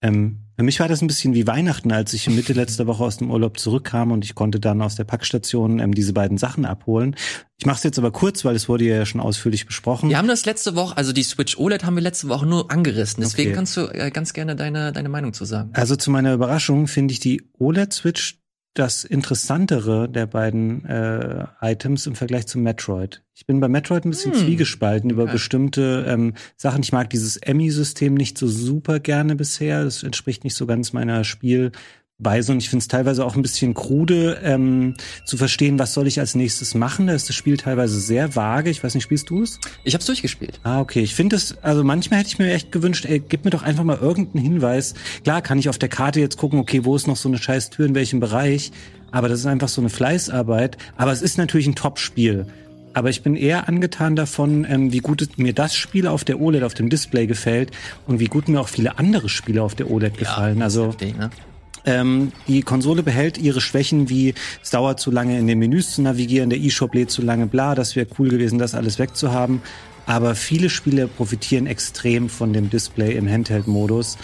ähm, für mich war das ein bisschen wie Weihnachten, als ich Mitte letzter Woche aus dem Urlaub zurückkam und ich konnte dann aus der Packstation ähm, diese beiden Sachen abholen. Ich mache es jetzt aber kurz, weil es wurde ja schon ausführlich besprochen. Wir haben das letzte Woche, also die Switch OLED haben wir letzte Woche nur angerissen. Deswegen okay. kannst du äh, ganz gerne deine, deine Meinung zu sagen. Also zu meiner Überraschung finde ich die OLED-Switch das Interessantere der beiden äh, Items im Vergleich zu Metroid. Ich bin bei Metroid ein bisschen hm. zwiegespalten über bestimmte ähm, Sachen. Ich mag dieses Emmy-System nicht so super gerne bisher. Das entspricht nicht so ganz meiner Spiel Weise und ich finde es teilweise auch ein bisschen krude ähm, zu verstehen, was soll ich als nächstes machen. Da ist das Spiel teilweise sehr vage. Ich weiß nicht, spielst du es? Ich habe es durchgespielt. Ah, okay. Ich finde es, also manchmal hätte ich mir echt gewünscht, ey, gib mir doch einfach mal irgendeinen Hinweis. Klar kann ich auf der Karte jetzt gucken, okay, wo ist noch so eine scheiß Tür, in welchem Bereich. Aber das ist einfach so eine Fleißarbeit. Aber es ist natürlich ein Top-Spiel. Aber ich bin eher angetan davon, ähm, wie gut mir das Spiel auf der OLED auf dem Display gefällt und wie gut mir auch viele andere Spiele auf der OLED gefallen. also heftig, ne? Ähm, die Konsole behält ihre Schwächen wie es dauert zu lange in den Menüs zu navigieren, der E-Shop lädt zu lange, bla, das wäre cool gewesen, das alles wegzuhaben. Aber viele Spiele profitieren extrem von dem Display im Handheld-Modus.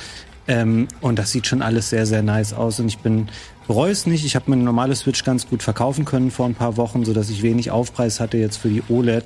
Ähm, und das sieht schon alles sehr, sehr nice aus. Und ich bin bereue es nicht. Ich habe meine normale Switch ganz gut verkaufen können vor ein paar Wochen, so dass ich wenig Aufpreis hatte jetzt für die OLED.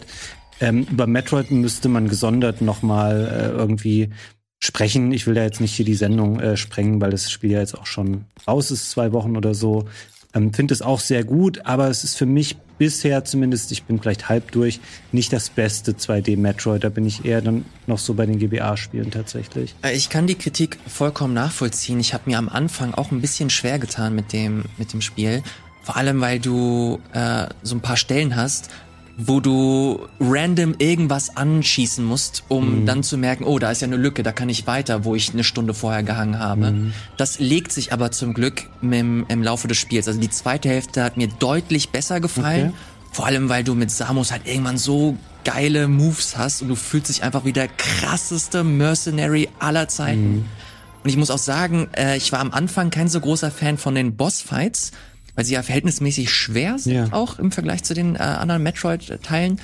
Ähm, über Metroid müsste man gesondert nochmal äh, irgendwie sprechen. Ich will da jetzt nicht hier die Sendung äh, sprengen, weil das Spiel ja jetzt auch schon raus ist, zwei Wochen oder so. Ähm, Finde es auch sehr gut, aber es ist für mich bisher zumindest, ich bin vielleicht halb durch, nicht das beste 2D-Metroid. Da bin ich eher dann noch so bei den GBA-Spielen tatsächlich. Äh, ich kann die Kritik vollkommen nachvollziehen. Ich habe mir am Anfang auch ein bisschen schwer getan mit dem, mit dem Spiel. Vor allem, weil du äh, so ein paar Stellen hast, wo du random irgendwas anschießen musst, um mhm. dann zu merken, oh, da ist ja eine Lücke, da kann ich weiter, wo ich eine Stunde vorher gehangen habe. Mhm. Das legt sich aber zum Glück im, im Laufe des Spiels. Also die zweite Hälfte hat mir deutlich besser gefallen. Okay. Vor allem, weil du mit Samus halt irgendwann so geile Moves hast und du fühlst dich einfach wie der krasseste Mercenary aller Zeiten. Mhm. Und ich muss auch sagen, äh, ich war am Anfang kein so großer Fan von den Bossfights, weil sie ja verhältnismäßig schwer sind, ja. auch im Vergleich zu den äh, anderen Metroid-Teilen.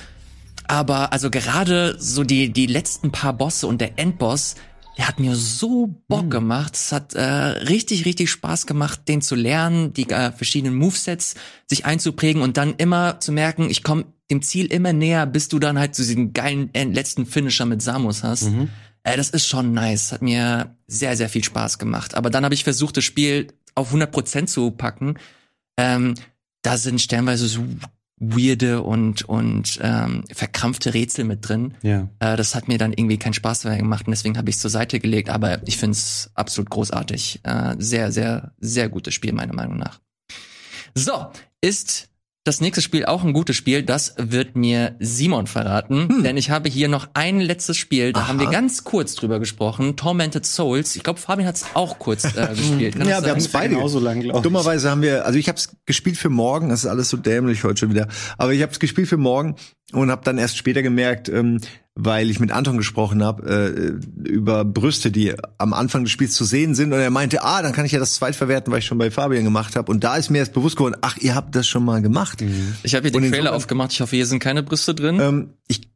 Aber also gerade so die, die letzten paar Bosse und der Endboss, der hat mir so Bock mhm. gemacht. Es hat äh, richtig, richtig Spaß gemacht, den zu lernen, die äh, verschiedenen Movesets sich einzuprägen und dann immer zu merken, ich komme dem Ziel immer näher, bis du dann halt zu so diesem geilen letzten Finisher mit Samus hast. Mhm. Äh, das ist schon nice. Hat mir sehr, sehr viel Spaß gemacht. Aber dann habe ich versucht, das Spiel auf 100% zu packen ähm, da sind stellenweise so weirde und und ähm, verkrampfte Rätsel mit drin. Ja. Äh, das hat mir dann irgendwie keinen Spaß mehr gemacht und deswegen habe ich es zur Seite gelegt. Aber ich finde es absolut großartig. Äh, sehr, sehr, sehr gutes Spiel meiner Meinung nach. So, ist das nächste Spiel auch ein gutes Spiel, das wird mir Simon verraten, hm. denn ich habe hier noch ein letztes Spiel, da Aha. haben wir ganz kurz drüber gesprochen, Tormented Souls. Ich glaube, Fabian hat es auch kurz äh, [laughs] gespielt. Kann ja, wir haben es beide genauso lang, glaube Dummerweise haben wir, also ich habe es gespielt für morgen, das ist alles so dämlich heute schon wieder, aber ich habe es gespielt für morgen und habe dann erst später gemerkt, ähm, weil ich mit Anton gesprochen habe äh, über Brüste, die am Anfang des Spiels zu sehen sind und er meinte, ah, dann kann ich ja das zweitverwerten, weil ich schon bei Fabian gemacht habe und da ist mir erst bewusst geworden, ach, ihr habt das schon mal gemacht. Mhm. Ich habe hier den Trailer aufgemacht, ich hoffe, hier sind keine Brüste drin. Ähm, ich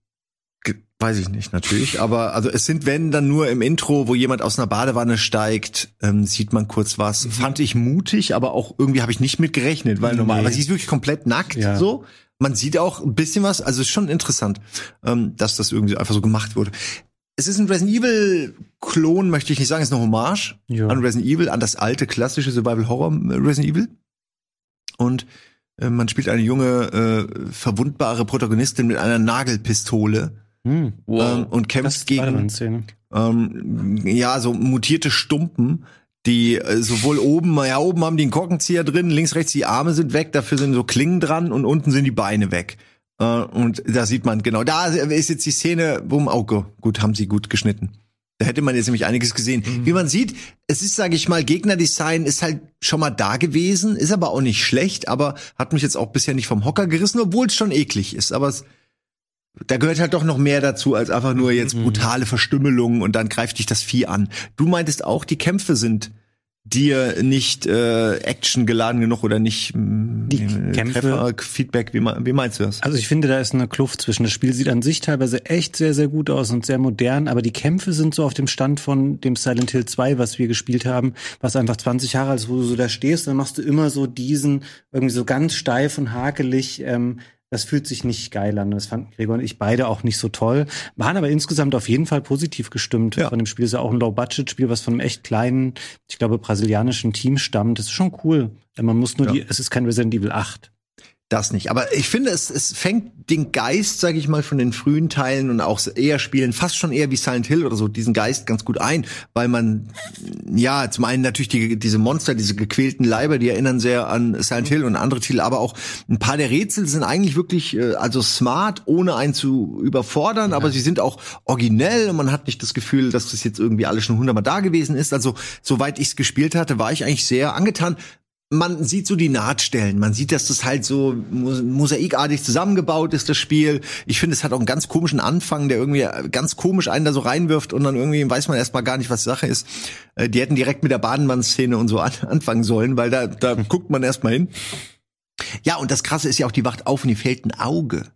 weiß ich nicht natürlich, aber also es sind wenn dann nur im Intro, wo jemand aus einer Badewanne steigt, ähm, sieht man kurz was. Mhm. Fand ich mutig, aber auch irgendwie habe ich nicht mit gerechnet, weil nee. normal, sie ist wirklich komplett nackt ja. so man sieht auch ein bisschen was, also ist schon interessant, ähm, dass das irgendwie einfach so gemacht wurde. Es ist ein Resident Evil Klon, möchte ich nicht sagen, es ist eine Hommage ja. an Resident Evil, an das alte klassische Survival Horror äh, Resident Evil. Und äh, man spielt eine junge, äh, verwundbare Protagonistin mit einer Nagelpistole. Hm, wow. ähm, und kämpft gegen ähm, ja so mutierte Stumpen, die äh, sowohl oben, ja, oben haben die einen Korkenzieher drin, links, rechts die Arme sind weg, dafür sind so Klingen dran und unten sind die Beine weg. Äh, und da sieht man, genau, da ist jetzt die Szene, wo man, oh gut, haben sie gut geschnitten. Da hätte man jetzt nämlich einiges gesehen. Mhm. Wie man sieht, es ist, sage ich mal, Gegnerdesign ist halt schon mal da gewesen, ist aber auch nicht schlecht, aber hat mich jetzt auch bisher nicht vom Hocker gerissen, obwohl es schon eklig ist. Aber es, da gehört halt doch noch mehr dazu als einfach nur jetzt mhm. brutale Verstümmelung und dann greift dich das Vieh an. Du meintest auch, die Kämpfe sind dir nicht äh, Action geladen genug oder nicht die äh, Kämpfe Treffer, Feedback wie, wie meinst du das? Also ich finde da ist eine Kluft zwischen das Spiel sieht an sich teilweise echt sehr sehr gut aus und sehr modern, aber die Kämpfe sind so auf dem Stand von dem Silent Hill 2, was wir gespielt haben, was einfach 20 Jahre alt ist, wo du so da stehst, dann machst du immer so diesen irgendwie so ganz steif und hakelig ähm, das fühlt sich nicht geil an. Das fanden Gregor und ich beide auch nicht so toll. Waren aber insgesamt auf jeden Fall positiv gestimmt ja. von dem Spiel. Ist ja auch ein Low-Budget-Spiel, was von einem echt kleinen, ich glaube, brasilianischen Team stammt. Das ist schon cool. Man muss nur ja. die, es ist kein Resident Evil 8 das nicht. Aber ich finde, es, es fängt den Geist, sage ich mal, von den frühen Teilen und auch eher Spielen, fast schon eher wie Silent Hill oder so, diesen Geist ganz gut ein, weil man, ja, zum einen natürlich die, diese Monster, diese gequälten Leiber, die erinnern sehr an Silent Hill und andere Titel, aber auch ein paar der Rätsel sind eigentlich wirklich, äh, also smart, ohne einen zu überfordern, ja. aber sie sind auch originell und man hat nicht das Gefühl, dass das jetzt irgendwie alles schon hundertmal da gewesen ist. Also, soweit ich es gespielt hatte, war ich eigentlich sehr angetan man sieht so die Nahtstellen. Man sieht, dass das halt so mosaikartig zusammengebaut ist, das Spiel. Ich finde, es hat auch einen ganz komischen Anfang, der irgendwie ganz komisch einen da so reinwirft und dann irgendwie weiß man erstmal gar nicht, was Sache ist. Äh, die hätten direkt mit der Badenmann-Szene und so an, [laughs] anfangen sollen, weil da, da guckt man erstmal hin. Ja, und das Krasse ist ja auch, die wacht auf und die fällt ein Auge.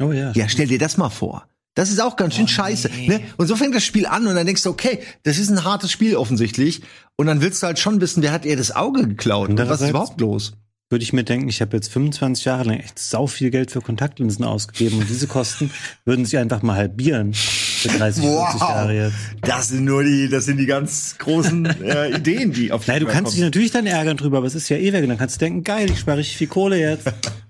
Oh ja. Ja, stell dir das mal vor Das ist auch ganz schön scheiße. Ne? Und so fängt das Spiel an und dann denkst du, okay, das ist ein hartes Spiel offensichtlich. Und dann willst du halt schon wissen, wer hat ihr das Auge geklaut und was ist überhaupt los? Würde ich mir denken, ich habe jetzt 25 Jahre lang echt sau viel Geld für Kontaktlinsen ausgegeben und diese Kosten [laughs] würden sich einfach mal halbieren für 30, 40 Jahre jetzt. Das sind nur die, das sind die ganz großen äh, [laughs] Ideen, die auf Nein, du kannst dich kommen. natürlich dann ärgern drüber, aber es ist ja eh weg. Und dann kannst du denken, geil, ich spare richtig viel Kohle jetzt. [laughs]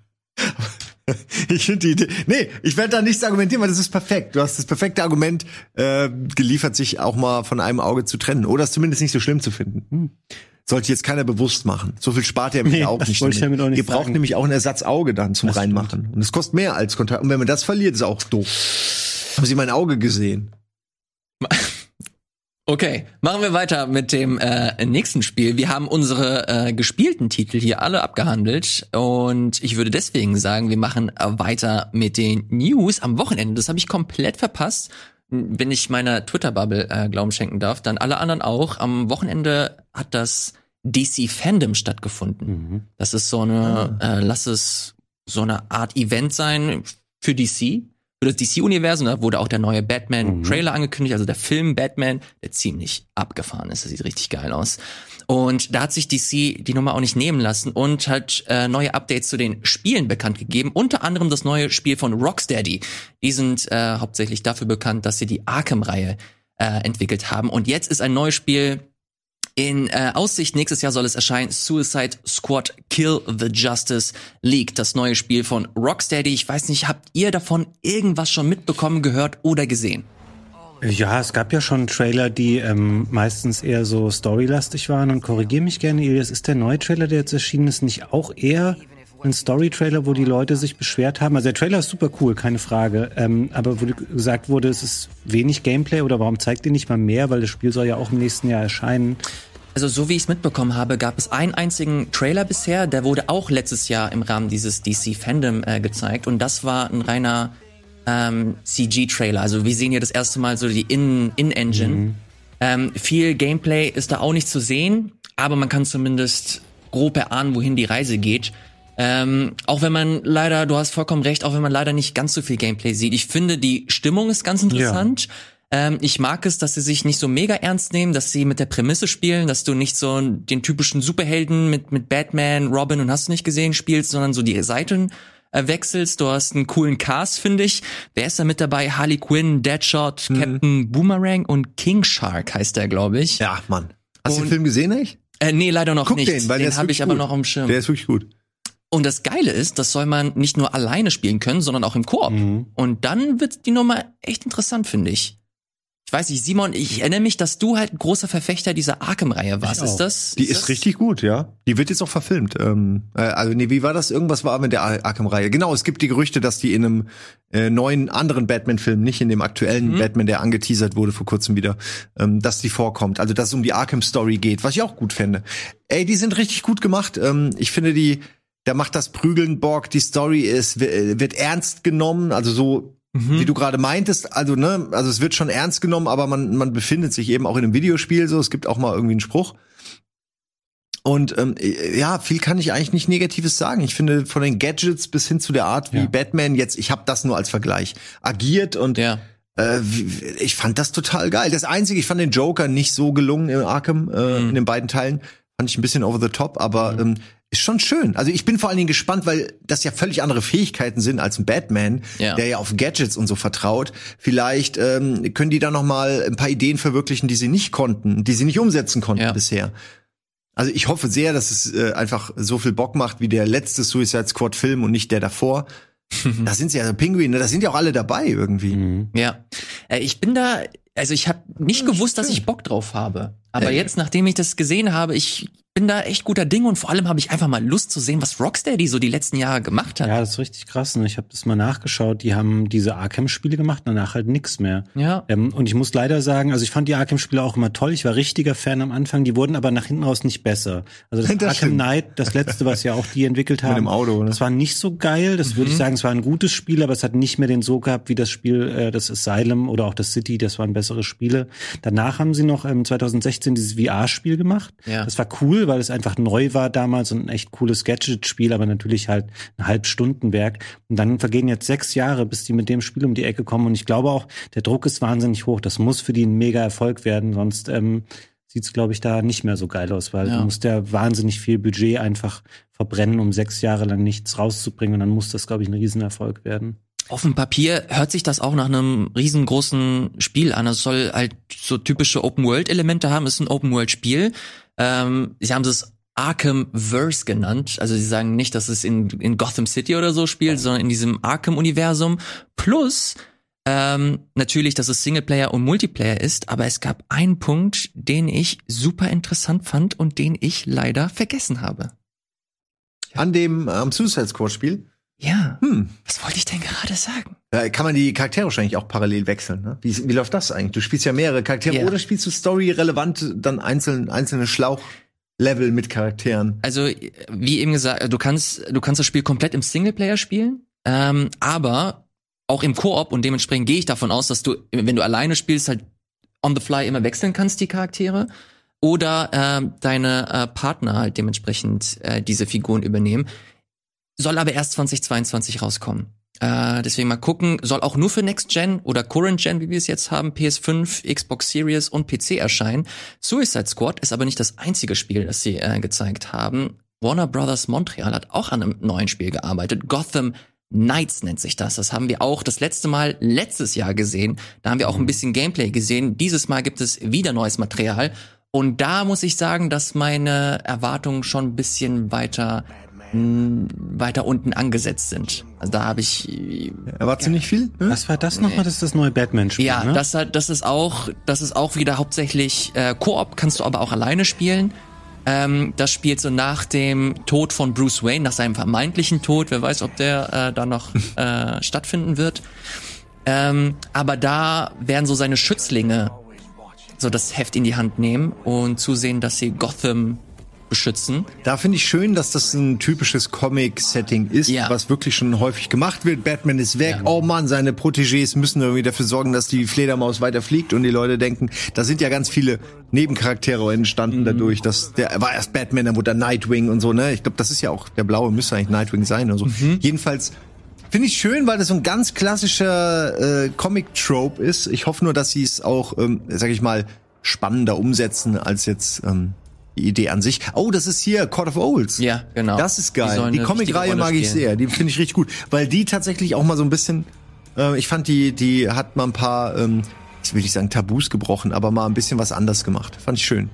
[laughs] Ich finde die Idee. Nee, ich werde da nichts argumentieren, weil das ist perfekt. Du hast das perfekte Argument äh, geliefert, sich auch mal von einem Auge zu trennen. Oder es zumindest nicht so schlimm zu finden. Sollte jetzt keiner bewusst machen. So viel spart ihr Nee, nee, auch nicht. wollte ich damit auch nicht Ihr braucht nämlich auch ein Ersatzauge dann zum Das Reinmachen. Und es kostet mehr als Kontakt. Und wenn man das verliert, ist auch doof. Haben Sie mein Auge gesehen? [laughs] Okay, machen wir weiter mit dem äh, nächsten Spiel. Wir haben unsere äh, gespielten Titel hier alle abgehandelt und ich würde deswegen sagen, wir machen äh, weiter mit den News am Wochenende. Das habe ich komplett verpasst. Wenn ich meiner Twitter-Bubble äh, Glauben schenken darf, dann alle anderen auch. Am Wochenende hat das DC Fandom stattgefunden. Mhm. Das ist so eine, äh, lass es so eine Art Event sein für DC, für das DC-Universum. Da wurde auch der neue Batman-Trailer angekündigt, also der Film Batman, der ziemlich abgefahren ist. Das sieht richtig geil aus. Und da hat sich DC die Nummer auch nicht nehmen lassen und hat äh, neue Updates zu den Spielen bekannt gegeben. Unter anderem das neue Spiel von Rocksteady. Die sind äh, hauptsächlich dafür bekannt, dass sie die Arkham-Reihe äh, entwickelt haben. Und jetzt ist ein neues Spiel in äh, Aussicht, nächstes Jahr soll es erscheinen, Suicide Squad Kill the Justice League, das neue Spiel von Rocksteady. Ich weiß nicht, habt ihr davon irgendwas schon mitbekommen, gehört oder gesehen? Ja, es gab ja schon Trailer, die ähm, meistens eher so storylastig waren. Und korrigier mich gerne, Elias, ist der neue Trailer, der jetzt erschienen ist, nicht auch eher ein Story-Trailer, wo die Leute sich beschwert haben? Also der Trailer ist super cool, keine Frage. Ähm, aber wo gesagt wurde, es ist wenig Gameplay oder warum zeigt ihr nicht mal mehr? Weil das Spiel soll ja auch im nächsten Jahr erscheinen. Also so wie ich es mitbekommen habe, gab es einen einzigen Trailer bisher, der wurde auch letztes Jahr im Rahmen dieses DC Fandom äh, gezeigt und das war ein reiner ähm, CG-Trailer. Also wir sehen hier das erste Mal so die In- In-Engine. Ähm, viel Gameplay ist da auch nicht zu sehen, aber man kann zumindest grob erahnen, wohin die Reise geht. Ähm, auch wenn man leider, du hast vollkommen recht, auch wenn man leider nicht ganz so viel Gameplay sieht. Ich finde, die Stimmung ist ganz interessant. Ähm, ich mag es, dass sie sich nicht so mega ernst nehmen, dass sie mit der Prämisse spielen, dass du nicht so den typischen Superhelden mit, mit Batman, Robin und hast du nicht gesehen spielst, sondern so die Seiten äh, wechselst. Du hast einen coolen Cast, finde ich. Wer ist da mit dabei? Harley Quinn, Deadshot, Captain Boomerang und King Shark heißt der, glaube ich. Ja, Mann. Hast du den Film gesehen, echt? Äh, nee, leider noch Guck nicht. den, weil den habe ich aber gut. noch am Schirm. Der ist wirklich gut. Und das Geile ist, das soll man nicht nur alleine spielen können, sondern auch im Koop. Mhm. Und dann wird die Nummer echt interessant, finde ich. Ich weiß nicht, Simon, ich erinnere mich, dass du halt ein großer Verfechter dieser Arkham-Reihe warst. Ist das? Die ist, das? richtig gut, ja. Die wird jetzt auch verfilmt. Ähm, äh, also nee, wie war das? Irgendwas war mit der Ar- Arkham-Reihe. Genau, es gibt die Gerüchte, dass die in einem äh, neuen anderen Batman-Film, nicht in dem aktuellen Batman, der angeteasert wurde vor kurzem wieder, ähm, dass die vorkommt. Also dass es um die Arkham-Story geht, was ich auch gut fände. Ey, die sind richtig gut gemacht. Ähm, ich finde die, da macht das Prügeln Bock. Die Story ist wi- wird ernst genommen, also so wie du gerade meintest, also ne, also es wird schon ernst genommen, aber man man befindet sich eben auch in einem Videospiel so. Es gibt auch mal irgendwie einen Spruch. Und ähm, ja, viel kann ich eigentlich nicht Negatives sagen. Ich finde von den Gadgets bis hin zu der Art, wie Ja. Batman jetzt, ich habe das nur als Vergleich, agiert und Ja. äh, ich fand das total geil. Das Einzige, ich fand den Joker nicht so gelungen in Arkham, äh, Mhm. in den beiden Teilen. Fand ich ein bisschen over the top, aber ähm, ist schon schön. Also ich bin vor allen Dingen gespannt, weil das ja völlig andere Fähigkeiten sind als ein Batman, Ja. der ja auf Gadgets und so vertraut. Vielleicht ähm, können die da noch mal ein paar Ideen verwirklichen, die sie nicht konnten, die sie nicht umsetzen konnten Ja. bisher. Also ich hoffe sehr, dass es äh, einfach so viel Bock macht wie der letzte Suicide Squad Film und nicht der davor. [laughs] da sind sie ja so Pinguine, da sind ja auch alle dabei irgendwie. Mhm. Ja. Äh, ich bin da, also ich habe nicht gewusst, dass ich Bock drauf habe. Aber Äh. jetzt, nachdem ich das gesehen habe, ich bin da echt guter Ding und vor allem habe ich einfach mal Lust zu sehen, was Rocksteady so die letzten Jahre gemacht hat. Ja, das ist richtig krass. Und ich habe das mal nachgeschaut. Die haben diese Arkham-Spiele gemacht, danach halt nix mehr. Ja. Ähm, und ich muss leider sagen, also ich fand die Arkham-Spiele auch immer toll. Ich war richtiger Fan am Anfang. Die wurden aber nach hinten raus nicht besser. Also das, [laughs] Das Arkham stimmt. Knight, das letzte, was ja auch die entwickelt [laughs] haben, dem Auto, ne? das war nicht so geil. Das Mhm. würde ich sagen, es war ein gutes Spiel, aber es hat nicht mehr den so gehabt wie das Spiel, äh, das Asylum oder auch das City. Das waren bessere Spiele. Danach haben sie noch ähm, 2016 dieses VR-Spiel gemacht. Ja. Das war cool, weil es einfach neu war damals und ein echt cooles Gadget-Spiel, aber natürlich halt ein Halbstundenwerk. Und dann vergehen jetzt sechs Jahre, bis die mit dem Spiel um die Ecke kommen. Und ich glaube auch, der Druck ist wahnsinnig hoch. Das muss für die ein mega Erfolg werden, sonst ähm, sieht es, glaube ich, da nicht mehr so geil aus, weil Ja. du musst ja wahnsinnig viel Budget einfach verbrennen, um sechs Jahre lang nichts rauszubringen. Und dann muss das, glaube ich, ein Riesenerfolg werden. Auf dem Papier hört sich das auch nach einem riesengroßen Spiel an. Es soll halt so typische Open-World-Elemente haben. Es ist ein Open-World-Spiel. Ähm, sie haben es Arkham-Verse genannt. Also sie sagen nicht, dass es in, in Gotham City oder so spielt, sondern in diesem Arkham-Universum. Plus ähm, natürlich, dass es Singleplayer und Multiplayer ist, aber es gab einen Punkt, den ich super interessant fand und den ich leider vergessen habe. An dem am Suicide Squad Spiel Ja, hm, was wollte ich denn gerade sagen? da kann man die Charaktere wahrscheinlich auch parallel wechseln. Ne? Wie, wie läuft das eigentlich? Du spielst ja mehrere Charaktere Ja. oder spielst du Story relevant dann einzeln, einzelne Schlauchlevel mit Charakteren? Also, wie eben gesagt, du kannst, du kannst das Spiel komplett im Singleplayer spielen, ähm, aber auch im Koop und dementsprechend gehe ich davon aus, dass du, wenn du alleine spielst, halt on the fly immer wechseln kannst, die Charaktere. Oder ähm, deine äh, Partner halt dementsprechend äh, diese Figuren übernehmen. Soll aber erst 2022 rauskommen. Äh, deswegen mal gucken, soll auch nur für Next Gen oder Current Gen, wie wir es jetzt haben, PS5, Xbox Series und PC erscheinen. Suicide Squad ist aber nicht das einzige Spiel, das sie äh, gezeigt haben. Warner Brothers Montreal hat auch an einem neuen Spiel gearbeitet. Gotham Knights nennt sich das. Das haben wir auch das letzte Mal letztes Jahr gesehen. Da haben wir auch ein bisschen Gameplay gesehen. Dieses Mal gibt es wieder neues Material. Und da muss ich sagen, dass meine Erwartungen schon ein bisschen weiter weiter unten angesetzt sind. Also da habe ich Erwartest du nicht viel? Ne? Was war das nochmal? Das ist das neue Batman-Spiel, ja, ne? das hat, das ist auch, das ist auch wieder hauptsächlich äh, Koop, kannst du aber auch alleine spielen. Ähm, das spielt so nach dem Tod von Bruce Wayne, nach seinem vermeintlichen Tod. Wer weiß, ob der äh, da noch [laughs] äh, stattfinden wird. Ähm, aber da werden so seine Schützlinge so das Heft in die Hand nehmen und zusehen, dass sie Gotham beschützen. Da finde ich schön, dass das ein typisches Comic-Setting ist, Ja. was wirklich schon häufig gemacht wird. Batman ist weg. Ja. Oh Mann, seine Protégés müssen irgendwie dafür sorgen, dass die Fledermaus weiter fliegt und die Leute denken, da sind ja ganz viele Nebencharaktere entstanden dadurch, dass der er war erst Batman, dann wurde er Nightwing und so, ne? Ich glaube, das ist ja auch der blaue müsste eigentlich Nightwing sein oder so. Jedenfalls Finde ich schön, weil das so ein ganz klassischer äh, Comic-Trope ist. Ich hoffe nur, dass sie es auch, ähm, sag ich mal, spannender umsetzen als jetzt ähm, Idee an sich. Oh, das ist hier Court of Owls. Ja, genau. Das ist Die geil. Die, eine Comic-Reihe mag ich sehr. Die finde ich richtig gut, weil die tatsächlich auch mal so ein bisschen. Äh, ich fand die, die hat mal ein paar, ähm, ich will nicht sagen Tabus gebrochen, aber mal ein bisschen was anders gemacht. Fand ich schön.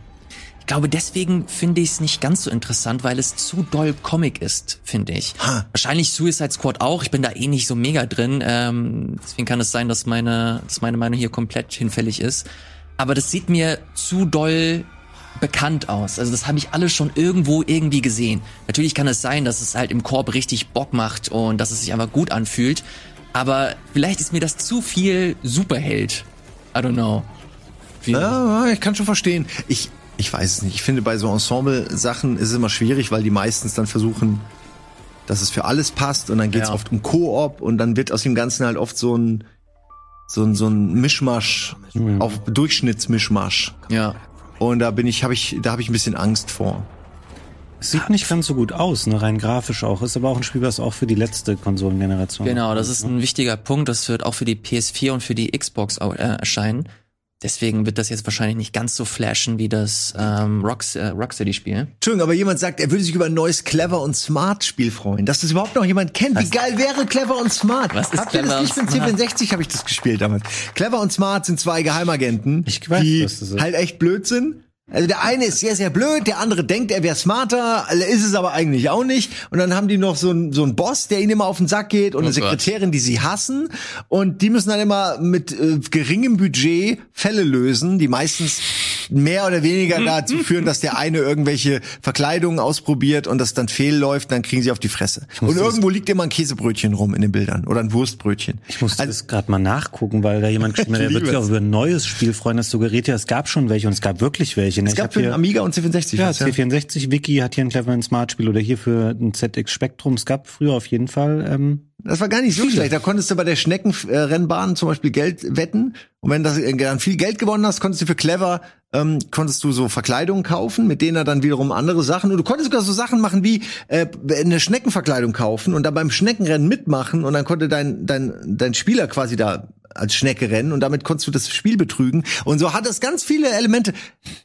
Ich glaube, deswegen finde ich es nicht ganz so interessant, weil es zu doll Comic ist, finde ich. Wahrscheinlich Suicide Squad auch. Ich bin da eh nicht so mega drin. Ähm, deswegen kann es sein, dass meine, dass meine Meinung hier komplett hinfällig ist. Aber das sieht mir zu doll bekannt aus. Also das habe ich alles schon irgendwo irgendwie gesehen. Natürlich kann es sein, dass es halt im Korb richtig Bock macht und dass es sich einfach gut anfühlt. Aber vielleicht ist mir das zu viel Superheld. I don't know. Wie- Ja, ich kann schon verstehen. Ich, ich weiß es nicht. Ich finde, bei so Ensemble-Sachen ist es immer schwierig, weil die meistens dann versuchen, dass es für alles passt und dann geht es Ja. oft um Koop und dann wird aus dem Ganzen halt oft so ein so ein, so ein Mischmasch, auf Durchschnittsmischmasch. Ja. Und da bin ich, habe ich, da habe ich ein bisschen Angst vor. Es sieht nicht ganz so gut aus, ne, rein grafisch auch. Ist aber auch ein Spiel, was auch für die letzte Konsolengeneration. Genau, das ist ein wichtiger Punkt. Das wird auch für die PS4 und für die Xbox äh, erscheinen. Deswegen wird das jetzt wahrscheinlich nicht ganz so flashen wie das ähm, Rocks, äh, Rocksteady-Spiel. Entschuldigung, aber jemand sagt, er würde sich über ein neues Clever und Smart Spiel freuen. Dass das überhaupt noch jemand kennt. Wie geil wäre Clever und Smart? Was ist Habt ihr das nicht mit Smart? C64 habe ich das gespielt damals. Clever und Smart sind zwei Geheimagenten, Ich weiß, die was das ist. halt echt blöd sind. Also der eine ist sehr, sehr blöd, der andere denkt, er wäre smarter, er ist es aber eigentlich auch nicht. Und dann haben die noch so einen so einen Boss, der ihnen immer auf den Sack geht und Oh eine Sekretärin, die sie hassen. Und die müssen dann immer mit äh, geringem Budget Fälle lösen, die meistens mehr oder weniger dazu führen, dass der eine irgendwelche Verkleidungen ausprobiert und das dann fehlläuft, dann kriegen sie auf die Fresse. Und irgendwo liegt immer ein Käsebrötchen rum in den Bildern oder ein Wurstbrötchen. Ich musste Also- das gerade mal nachgucken, weil da jemand geschrieben hat, [laughs] er Ich wird sich über ein neues Spiel freuen. Das suggeriert ja, es gab schon welche und es gab wirklich welche. ne? es gab für hier- Amiga und C64 Ja, was, ja. C64 Wiki hat hier ein cleveren Smart-Spiel oder hier für ein ZX Spectrum. Es gab früher auf jeden Fall. Ähm, Das war gar nicht so schlecht. Da konntest du bei der Schneckenrennbahn zum Beispiel Geld wetten. Und wenn du dann viel Geld gewonnen hast, konntest du für clever ähm, konntest du so Verkleidungen kaufen, mit denen er dann wiederum andere Sachen. Und du konntest sogar so Sachen machen wie äh, eine Schneckenverkleidung kaufen und dann beim Schneckenrennen mitmachen und dann konnte dein, dein, dein Spieler quasi da als Schnecke rennen und damit konntest du das Spiel betrügen. Und so hat es ganz viele Elemente.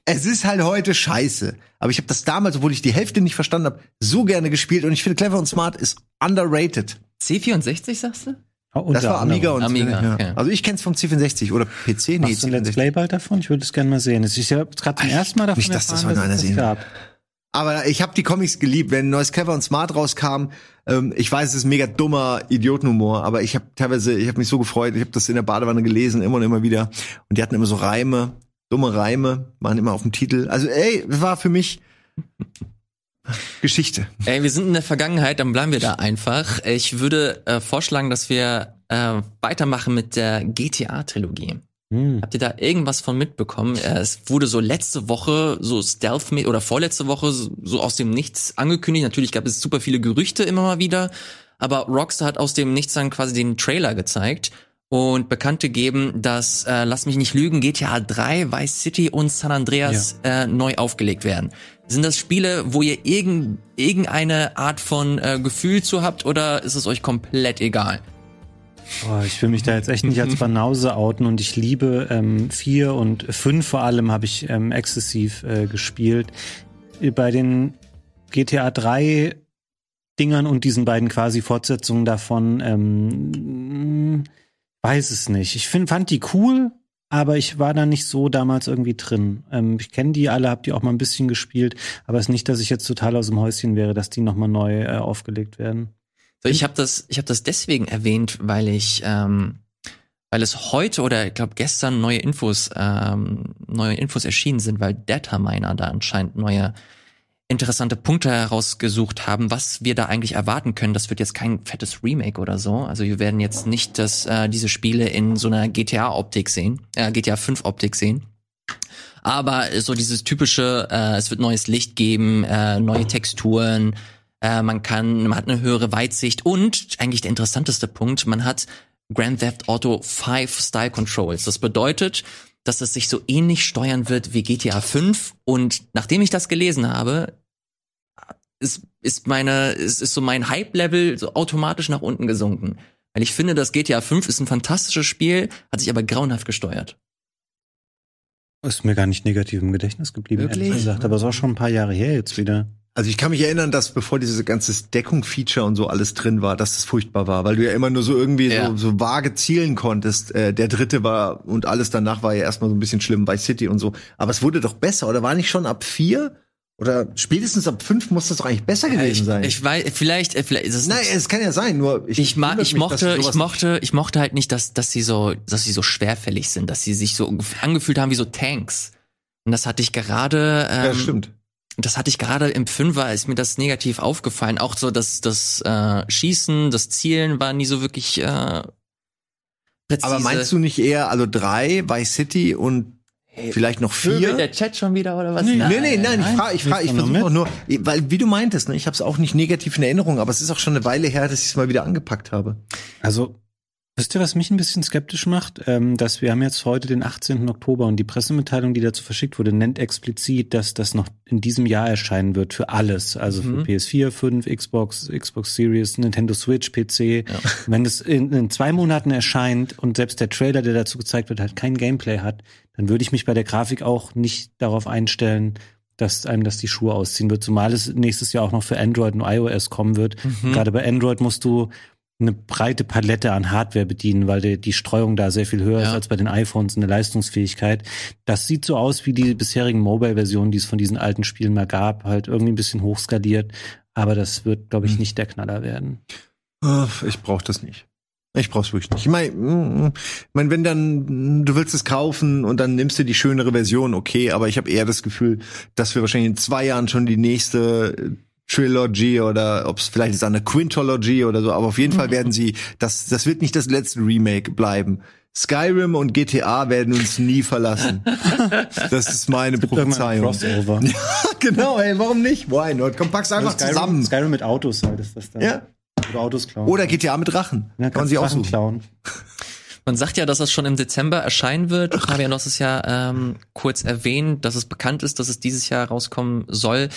Es ist halt heute scheiße. Aber ich habe das damals, obwohl ich die Hälfte nicht verstanden habe, so gerne gespielt. Und ich finde, Clever und Smart ist underrated. C64, sagst du? Oh, Das war Amiga und Amiga, ja. okay. Also ich kenn's vom C64 oder PC. Nee, Machst du ein Let's C64. Play bald davon? Ich würde es gerne mal sehen. Es ist ja gerade zum ersten Mal davon nicht, dass das heute einer es sehen gab. Aber ich habe die Comics geliebt. Wenn neues Clever und Smart rauskam, ähm, ich weiß, es ist mega dummer Idiotenhumor, aber ich habe teilweise, ich habe mich so gefreut. Ich habe das in der Badewanne gelesen, immer und immer wieder. Und die hatten immer so Reime, dumme Reime, waren immer auf dem Titel. Also ey, war für mich Geschichte. Ey, wir sind in der Vergangenheit, dann bleiben wir da einfach. Ich würde äh, vorschlagen, dass wir äh, weitermachen mit der GTA-Trilogie. Hm. Habt ihr da irgendwas von mitbekommen? Äh, Es wurde so letzte Woche, so stealth oder vorletzte Woche, so so aus dem Nichts angekündigt. Natürlich gab es super viele Gerüchte immer mal wieder, aber Rockstar hat aus dem Nichts dann quasi den Trailer gezeigt und bekannt gegeben, dass, äh, lass mich nicht lügen, GTA 3, Vice City und San Andreas äh, neu aufgelegt werden. Sind das Spiele, wo ihr irgend, irgendeine Art von äh, Gefühl zu habt oder ist es euch komplett egal? Boah, ich will mich da jetzt echt nicht als [laughs] Banause outen und ich liebe ähm, vier und fünf vor allem habe ich ähm, exzessiv äh, gespielt. Bei den GTA 3 Dingern und diesen beiden quasi Fortsetzungen davon, ähm, weiß es nicht. Ich find, fand die cool, aber ich war da nicht so damals irgendwie drin. Ähm, ich kenne die alle, habe die auch mal ein bisschen gespielt, aber es ist nicht, dass ich jetzt total aus dem Häuschen wäre, dass die nochmal neu äh, aufgelegt werden. So, ich habe das, ich habe das deswegen erwähnt, weil ich, ähm, weil es heute oder ich glaube gestern neue Infos, ähm, neue Infos erschienen sind, weil Dataminer da anscheinend neue interessante Punkte herausgesucht haben, was wir da eigentlich erwarten können. Das wird jetzt kein fettes Remake oder so. Also wir werden jetzt nicht das, äh, diese Spiele in so einer GTA-Optik sehen, äh, GTA 5-Optik sehen. Aber so dieses typische, äh, es wird neues Licht geben, äh, neue Texturen, äh, man kann, man hat eine höhere Weitsicht und eigentlich der interessanteste Punkt, man hat Grand Theft Auto 5 Style Controls. Das bedeutet, dass es sich so ähnlich steuern wird wie GTA 5 und nachdem ich das gelesen habe, ist, ist meine, ist, ist so mein Hype-Level so automatisch nach unten gesunken. Weil ich finde, das GTA 5 ist ein fantastisches Spiel, hat sich aber grauenhaft gesteuert. Ist mir gar nicht negativ im Gedächtnis geblieben, Wirklich? ehrlich gesagt. Aber es war schon ein paar Jahre her jetzt wieder. Also ich kann mich erinnern, dass bevor dieses ganze Deckung-Feature und so alles drin war, dass das furchtbar war, weil du ja immer nur so irgendwie Ja. so, so vage zielen konntest. Äh, der dritte war und alles danach war ja erstmal so ein bisschen schlimm bei City und so. Aber es wurde doch besser, oder war nicht schon ab vier? Oder spätestens ab fünf muss das doch eigentlich besser gewesen ich, sein. ich weiß, vielleicht, äh, vielleicht ist es Nein, es kann ja sein, nur ich, ich, wundert ich mich, dass mochte, ich mochte, ich mochte halt nicht, dass, dass sie so, dass sie so schwerfällig sind, dass sie sich so angefühlt haben wie so Tanks. Und das hatte ich gerade, ähm, Ja, stimmt. das hatte ich gerade im Fünfer, ist mir das negativ aufgefallen. Auch so das, das äh, Schießen, das Zielen war nie so wirklich äh, präzise. Aber meinst du nicht eher, also drei, Vice City und vielleicht noch vier? der Chat schon wieder oder was? Nee, nee, nee, nein, ich frage, ich frage, ich versuche auch nur, weil wie du meintest, ne, ich habe es auch nicht negativ in Erinnerung, aber es ist auch schon eine Weile her, dass ich es mal wieder angepackt habe. Also, wisst ihr, was mich ein bisschen skeptisch macht? Ähm, dass wir haben jetzt heute den 18. Oktober und die Pressemitteilung, die dazu verschickt wurde, nennt explizit, dass das noch in diesem Jahr erscheinen wird für alles. Also Mhm. für PS4, 5, Xbox, Xbox Series, Nintendo Switch, PC. Wenn es in, in zwei Monaten erscheint und selbst der Trailer, der dazu gezeigt wird, halt kein Gameplay hat, dann würde ich mich bei der Grafik auch nicht darauf einstellen, dass einem das die Schuhe ausziehen wird, zumal es nächstes Jahr auch noch für Android und iOS kommen wird. Mhm. Gerade bei Android musst du eine breite Palette an Hardware bedienen, weil die, die Streuung da sehr viel höher Ja. ist als bei den iPhones in der Leistungsfähigkeit. Das sieht so aus wie die bisherigen Mobile-Versionen, die es von diesen alten Spielen mal gab, halt irgendwie ein bisschen hochskaliert. Aber das wird, glaube Hm. ich, nicht der Knaller werden. Ich brauche das nicht. Ich brauch's wirklich nicht. Ich meine, mm, ich mein, wenn dann mm, du willst es kaufen und dann nimmst du die schönere Version, okay, aber ich habe eher das Gefühl, dass wir wahrscheinlich in zwei Jahren schon die nächste äh, Trilogy oder ob es vielleicht ist eine Quintology oder so, aber auf jeden Fall werden sie, das, das wird nicht das letzte Remake bleiben. Skyrim und GTA werden uns nie verlassen. [laughs] Das ist meine Prophezeiung. Crossover. [laughs] genau, ey, warum nicht? Why not? Komm, pack's einfach Skyrim, zusammen. Skyrim mit Autos halt ist das dann. Ja. Oder Autos klauen. Oder GTA mit Drachen. ja, Kann Drachen aussuchen. klauen. [laughs] Man sagt ja, dass es schon im Dezember erscheinen wird. Fabian, du hast es ja ähm, kurz erwähnt, dass es bekannt ist, dass es dieses Jahr rauskommen soll.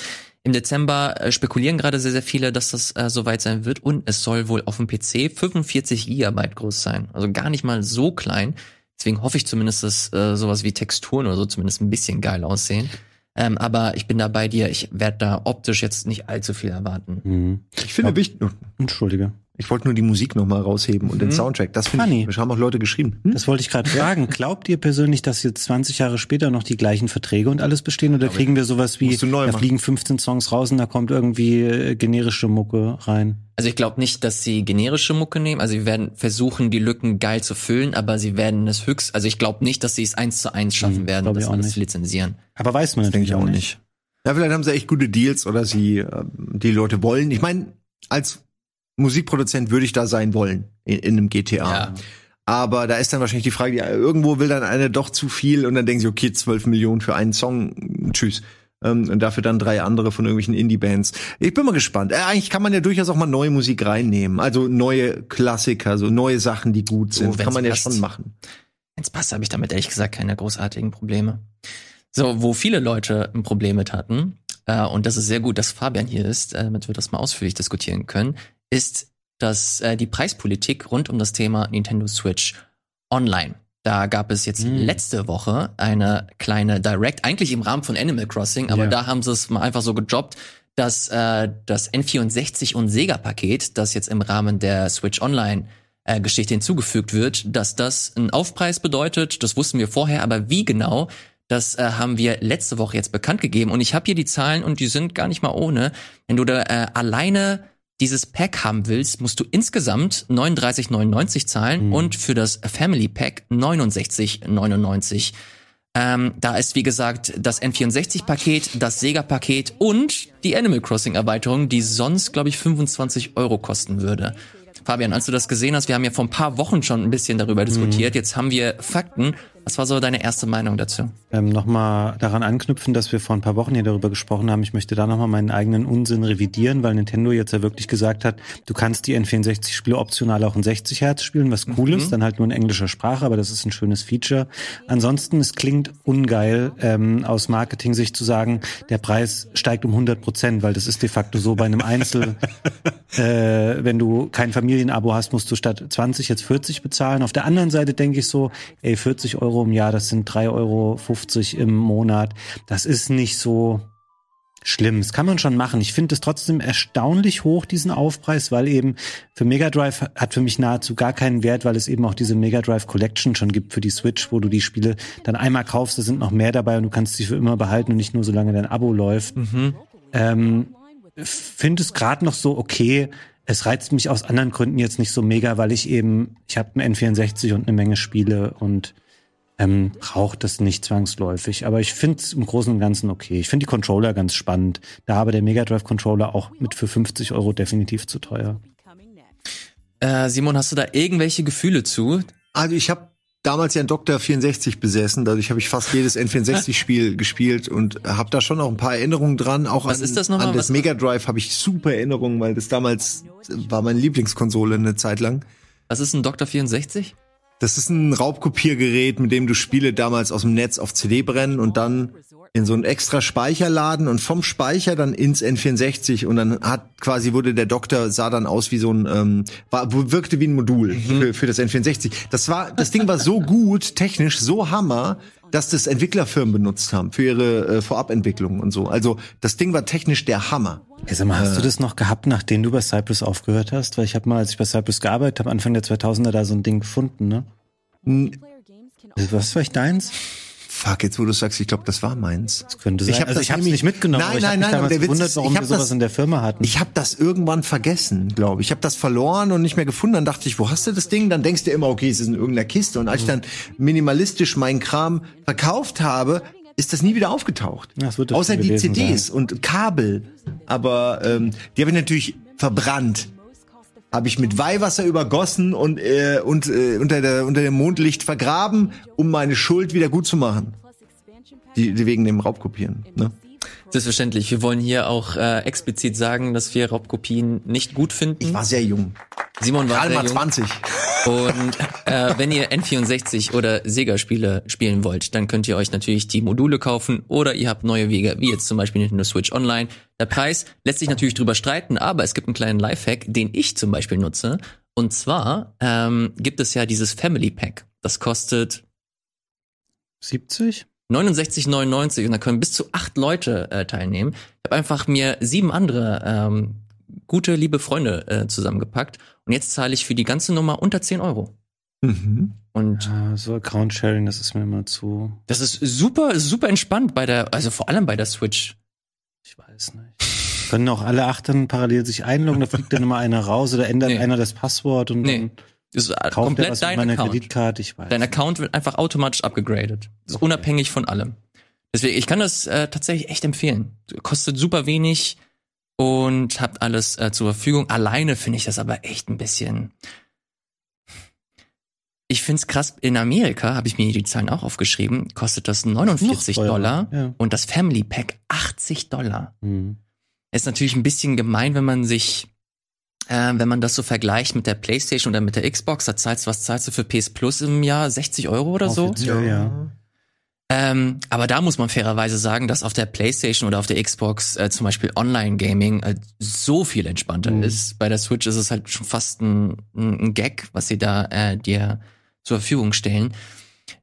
Im Dezember äh, spekulieren gerade sehr, sehr viele, dass das äh, soweit sein wird. Und es soll wohl auf dem PC 45 Gigabyte groß sein. Also gar nicht mal so klein. Deswegen hoffe ich zumindest, dass äh, sowas wie Texturen oder so zumindest ein bisschen geil aussehen. Ähm, aber ich bin da bei dir. Ich werde da optisch jetzt nicht allzu viel erwarten. Mhm. Ich finde wichtig. Entschuldige. Ich wollte nur die Musik noch mal rausheben und den Soundtrack. Das finde Funny. ich. Das haben auch Leute geschrieben. Hm? Das wollte ich gerade fragen. Glaubt ihr persönlich, dass jetzt 20 Jahre später noch die gleichen Verträge und alles bestehen? Oder kriegen wir sowas wie, da machen. fliegen 15 Songs raus und da kommt irgendwie äh, generische Mucke rein? Also ich glaube nicht, dass sie generische Mucke nehmen. Also sie werden versuchen, die Lücken geil zu füllen, aber sie werden es höchst, also ich glaube nicht, dass sie es eins zu eins schaffen Hm, werden, das nicht. zu lizenzieren. Aber weiß man natürlich auch nicht. Ja, vielleicht haben sie echt gute Deals oder sie äh, die Leute wollen. Ich meine, als Musikproduzent würde ich da sein wollen in, in einem GTA. Ja. Aber da ist dann wahrscheinlich die Frage, ja, irgendwo will dann einer doch zu viel und dann denken sie, okay, 12 Millionen für einen Song, tschüss. Ähm, und dafür dann drei andere von irgendwelchen Indie-Bands. Ich bin mal gespannt. Äh, eigentlich kann man ja durchaus auch mal neue Musik reinnehmen. Also neue Klassiker, so neue Sachen, die gut sind. wenn's kann man ja passt. schon machen. Wenn's passt, habe ich damit ehrlich gesagt keine großartigen Probleme. So, wo viele Leute ein Problem mit hatten, äh, und das ist sehr gut, dass Fabian hier ist, äh, damit wir das mal ausführlich diskutieren können, ist, dass äh, die Preispolitik rund um das Thema Nintendo Switch Online. Da gab es jetzt Hm. letzte Woche eine kleine Direct, eigentlich im Rahmen von Animal Crossing, aber Ja. da haben sie es mal einfach so gejobbt, dass äh, das N64 und Sega-Paket, das jetzt im Rahmen der Switch Online äh, Geschichte hinzugefügt wird, dass das einen Aufpreis bedeutet. Das wussten wir vorher, aber wie genau, das äh, haben wir letzte Woche jetzt bekannt gegeben. Und ich habe hier die Zahlen und die sind gar nicht mal ohne. Wenn du da äh, alleine dieses Pack haben willst, musst du insgesamt 39,99 zahlen und für das Family Pack 69,99. Ähm, da ist, wie gesagt, das N64-Paket, das Sega-Paket und die Animal Crossing-Erweiterung, die sonst, glaube ich, 25 Euro kosten würde. Fabian, als du das gesehen hast, wir haben ja vor ein paar Wochen schon ein bisschen darüber diskutiert. Jetzt haben wir Fakten. Was war so deine erste Meinung dazu? Ähm, nochmal daran anknüpfen, dass wir vor ein paar Wochen hier darüber gesprochen haben. Ich möchte da nochmal meinen eigenen Unsinn revidieren, weil Nintendo jetzt ja wirklich gesagt hat, du kannst die N64-Spiele optional auch in 60 Hertz spielen, was cool ist, dann halt nur in englischer Sprache, aber das ist ein schönes Feature. Ansonsten, es klingt ungeil, ähm, aus Marketing-Sicht zu sagen, der Preis steigt um 100 Prozent, weil das ist de facto so bei einem Einzel, [laughs] äh, wenn du kein Familienabo hast, musst du statt 20 jetzt 40 bezahlen. Auf der anderen Seite denke ich so, ey, 40 Euro im Jahr, das sind 3,50 Euro im Monat. Das ist nicht so schlimm. Das kann man schon machen. Ich finde es trotzdem erstaunlich hoch, diesen Aufpreis, weil eben für Mega Drive hat für mich nahezu gar keinen Wert, weil es eben auch diese Mega Drive Collection schon gibt für die Switch, wo du die Spiele dann einmal kaufst, da sind noch mehr dabei und du kannst sie für immer behalten und nicht nur solange dein Abo läuft. Ähm, finde es gerade noch so okay. Es reizt mich aus anderen Gründen jetzt nicht so mega, weil ich eben, ich habe einen N64 und eine Menge Spiele und ähm, braucht das nicht zwangsläufig. Aber ich finde es im Großen und Ganzen okay. Ich finde die Controller ganz spannend. Da aber der Mega Drive Controller auch mit für 50 Euro definitiv zu teuer. Äh, Simon, hast du da irgendwelche Gefühle zu? Also ich habe damals ja einen Dr. 64 besessen, dadurch habe ich fast jedes N64-Spiel [laughs] gespielt und habe da schon auch ein paar Erinnerungen dran. Auch Was an, ist das nochmal? an das Mega Drive habe ich super Erinnerungen, weil das damals war meine Lieblingskonsole eine Zeit lang. Was ist ein Dr. 64? Das ist ein Raubkopiergerät, mit dem du Spiele damals aus dem Netz auf CD brennen und dann in so einen extra Speicher laden und vom Speicher dann ins N64 und dann hat quasi wurde der Doktor sah dann aus wie so ein ähm, war wirkte wie ein Modul für, für das N64. Das war das Ding war so gut technisch so hammer, dass das Entwicklerfirmen benutzt haben für ihre äh, Vorabentwicklung und so. Also das Ding war technisch der Hammer. Hey, sag mal, hast du das noch gehabt, nachdem du bei Cypress aufgehört hast? Weil ich habe mal, als ich bei Cypress gearbeitet habe, Anfang der 2000er da so ein Ding gefunden, ne? Was war ich deins? Fuck, jetzt wo du sagst, ich glaube, das war meins. Das könnte sein. Ich hab also das ich habe nicht mitgenommen, Nein, nein, habe nein, damals der gewundert, warum ich wir hab sowas das- in der Firma hatten. Ich habe das irgendwann vergessen, glaube ich. Ich habe das verloren und nicht mehr gefunden. Dann dachte ich, wo hast du das Ding? Dann denkst du immer, okay, es ist in irgendeiner Kiste. Und als ich dann minimalistisch meinen Kram verkauft habe, ist das nie wieder aufgetaucht. Ja, das wird das Außer die CDs und Kabel. Aber ähm, die habe ich natürlich verbrannt. Habe ich mit Weihwasser übergossen und, äh, und äh, unter, der, unter dem Mondlicht vergraben, um meine Schuld wieder gut zu machen. Die, die wegen dem Raubkopieren. Ne? Selbstverständlich. Wir wollen hier auch äh, explizit sagen, dass wir Raubkopien nicht gut finden. Ich war sehr jung. Simon war Gerade sehr mal jung. 20. Und äh, wenn ihr N64 oder Sega-Spiele spielen wollt, dann könnt ihr euch natürlich die Module kaufen oder ihr habt neue Wege, wie jetzt zum Beispiel Nintendo Switch Online. Der Preis lässt sich natürlich drüber streiten, aber es gibt einen kleinen Lifehack, den ich zum Beispiel nutze. Und zwar ähm, gibt es ja dieses Family Pack. Das kostet 70? 69,99 und da können bis zu acht Leute äh, teilnehmen. Ich habe einfach mir sieben andere ähm, gute, liebe Freunde äh, zusammengepackt und jetzt zahle ich für die ganze Nummer unter 10 Euro. Mhm. Und Ja, so Account-Sharing, das ist mir immer zu. das ist super, super entspannt bei der, also vor allem bei der Switch. Ich weiß nicht. Können auch alle acht dann parallel sich einloggen, da fliegt dann immer einer raus oder ändert Nee. einer das Passwort und Nee. dann Das ist kauft komplett dein Account. Kreditkarte. Ich weiß. Dein. Account wird einfach automatisch abgegradet. Das ist unabhängig von allem. Deswegen, ich kann das äh, tatsächlich echt empfehlen. Kostet super wenig und habt alles äh, zur Verfügung. Alleine finde ich das aber echt ein bisschen. Ich find's krass. In Amerika habe ich mir die Zahlen auch aufgeschrieben. Kostet das 49 teurer, Dollar ja. und das Family Pack 80 Dollar. Hm. Ist natürlich ein bisschen gemein, wenn man sich, äh, wenn man das so vergleicht mit der PlayStation oder mit der Xbox. Da zahlst du, was zahlst du für PS Plus im Jahr? 60 Euro oder so? Offiziell, ja. Ähm, aber da muss man fairerweise sagen, dass auf der PlayStation oder auf der Xbox äh, zum Beispiel Online-Gaming äh, so viel entspannter Mhm. ist. Bei der Switch ist es halt schon fast ein, ein ein Gag, was sie da äh, dir zur Verfügung stellen.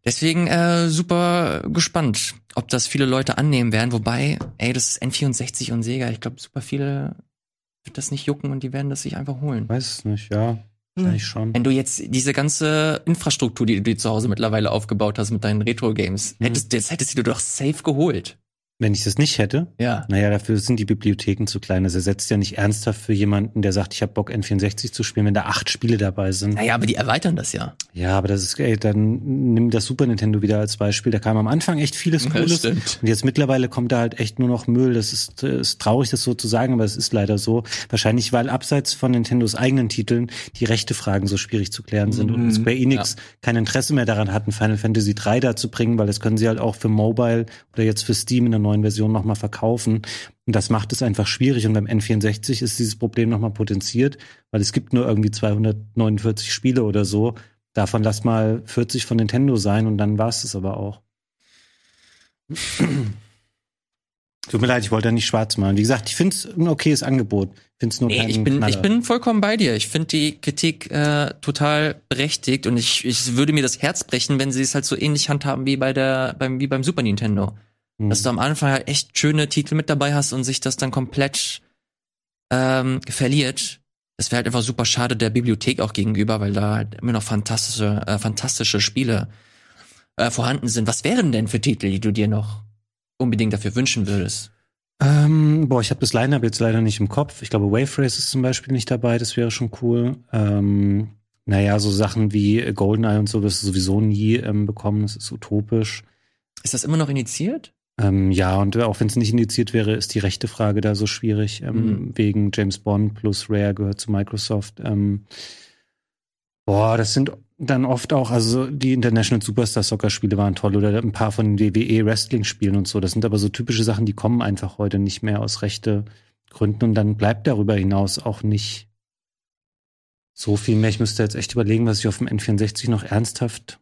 Deswegen äh, super gespannt, ob das viele Leute annehmen werden. Wobei, ey, das ist N64 und Sega. Ich glaube, super viele wird das nicht jucken und die werden das sich einfach holen. Weiß es nicht, ja. Wahrscheinlich schon. Wenn du jetzt diese ganze Infrastruktur, die du dir zu Hause mittlerweile aufgebaut hast mit deinen Retro-Games, Mhm. hättest, das hättest du doch safe geholt. Wenn ich das nicht hätte, Ja. naja, dafür sind die Bibliotheken zu klein. Das ersetzt ja nicht ernsthaft für jemanden, der sagt, ich habe Bock, N64 zu spielen, wenn da acht Spiele dabei sind. Naja, aber die erweitern das ja. Ja, aber das ist, ey, dann nimm das Super Nintendo wieder als Beispiel. Da kam am Anfang echt vieles Ja, Cooles. stimmt. Und jetzt mittlerweile kommt da halt echt nur noch Müll. Das ist, äh, ist traurig, das so zu sagen, aber es ist leider so. Wahrscheinlich, weil abseits von Nintendos eigenen Titeln die rechte Fragen so schwierig zu klären sind und Square Enix kein Interesse mehr daran hatten, Final Fantasy 3 da zu bringen, weil das können sie halt auch für Mobile oder jetzt für Steam in der neuen Version nochmal verkaufen. Und das macht es einfach schwierig. Und beim N64 ist dieses Problem nochmal potenziert, weil es gibt nur irgendwie 249 Spiele oder so. Davon lass mal 40 von Nintendo sein und dann war es es aber auch. Tut mir leid, ich wollte da nicht schwarz malen. Wie gesagt, ich finde es ein okayes Angebot. Finde es nur Nee, ich bin, Knaller. ich bin vollkommen bei dir. Ich finde die Kritik äh, total berechtigt und ich, ich würde mir das Herz brechen, wenn sie es halt so ähnlich handhaben wie bei der, beim, wie beim Super Nintendo. Hm. Dass du am Anfang halt echt schöne Titel mit dabei hast und sich das dann komplett ähm, verliert. Das wäre halt einfach super schade der Bibliothek auch gegenüber, weil da halt immer noch fantastische, äh, fantastische Spiele äh, vorhanden sind. Was wären denn für Titel, die du dir noch unbedingt dafür wünschen würdest? Ähm, boah, ich habe das Line-Up jetzt leider nicht im Kopf. Ich glaube, Wave Race ist zum Beispiel nicht dabei, das wäre schon cool. Ähm, naja, so Sachen wie GoldenEye und so wirst du sowieso nie ähm, bekommen, das ist utopisch. Ist das immer noch initiiert? Ähm, ja, und auch wenn es nicht indiziert wäre, ist die rechte Frage da so schwierig, ähm, Mhm. wegen James Bond plus Rare gehört zu Microsoft. Ähm, boah, das sind dann oft auch, also die International Superstar Soccer Spiele waren toll oder ein paar von den WWE Wrestling Spielen und so. Das sind aber so typische Sachen, die kommen einfach heute nicht mehr aus rechte Gründen und dann bleibt darüber hinaus auch nicht so viel mehr. Ich müsste jetzt echt überlegen, was ich auf dem N64 noch ernsthaft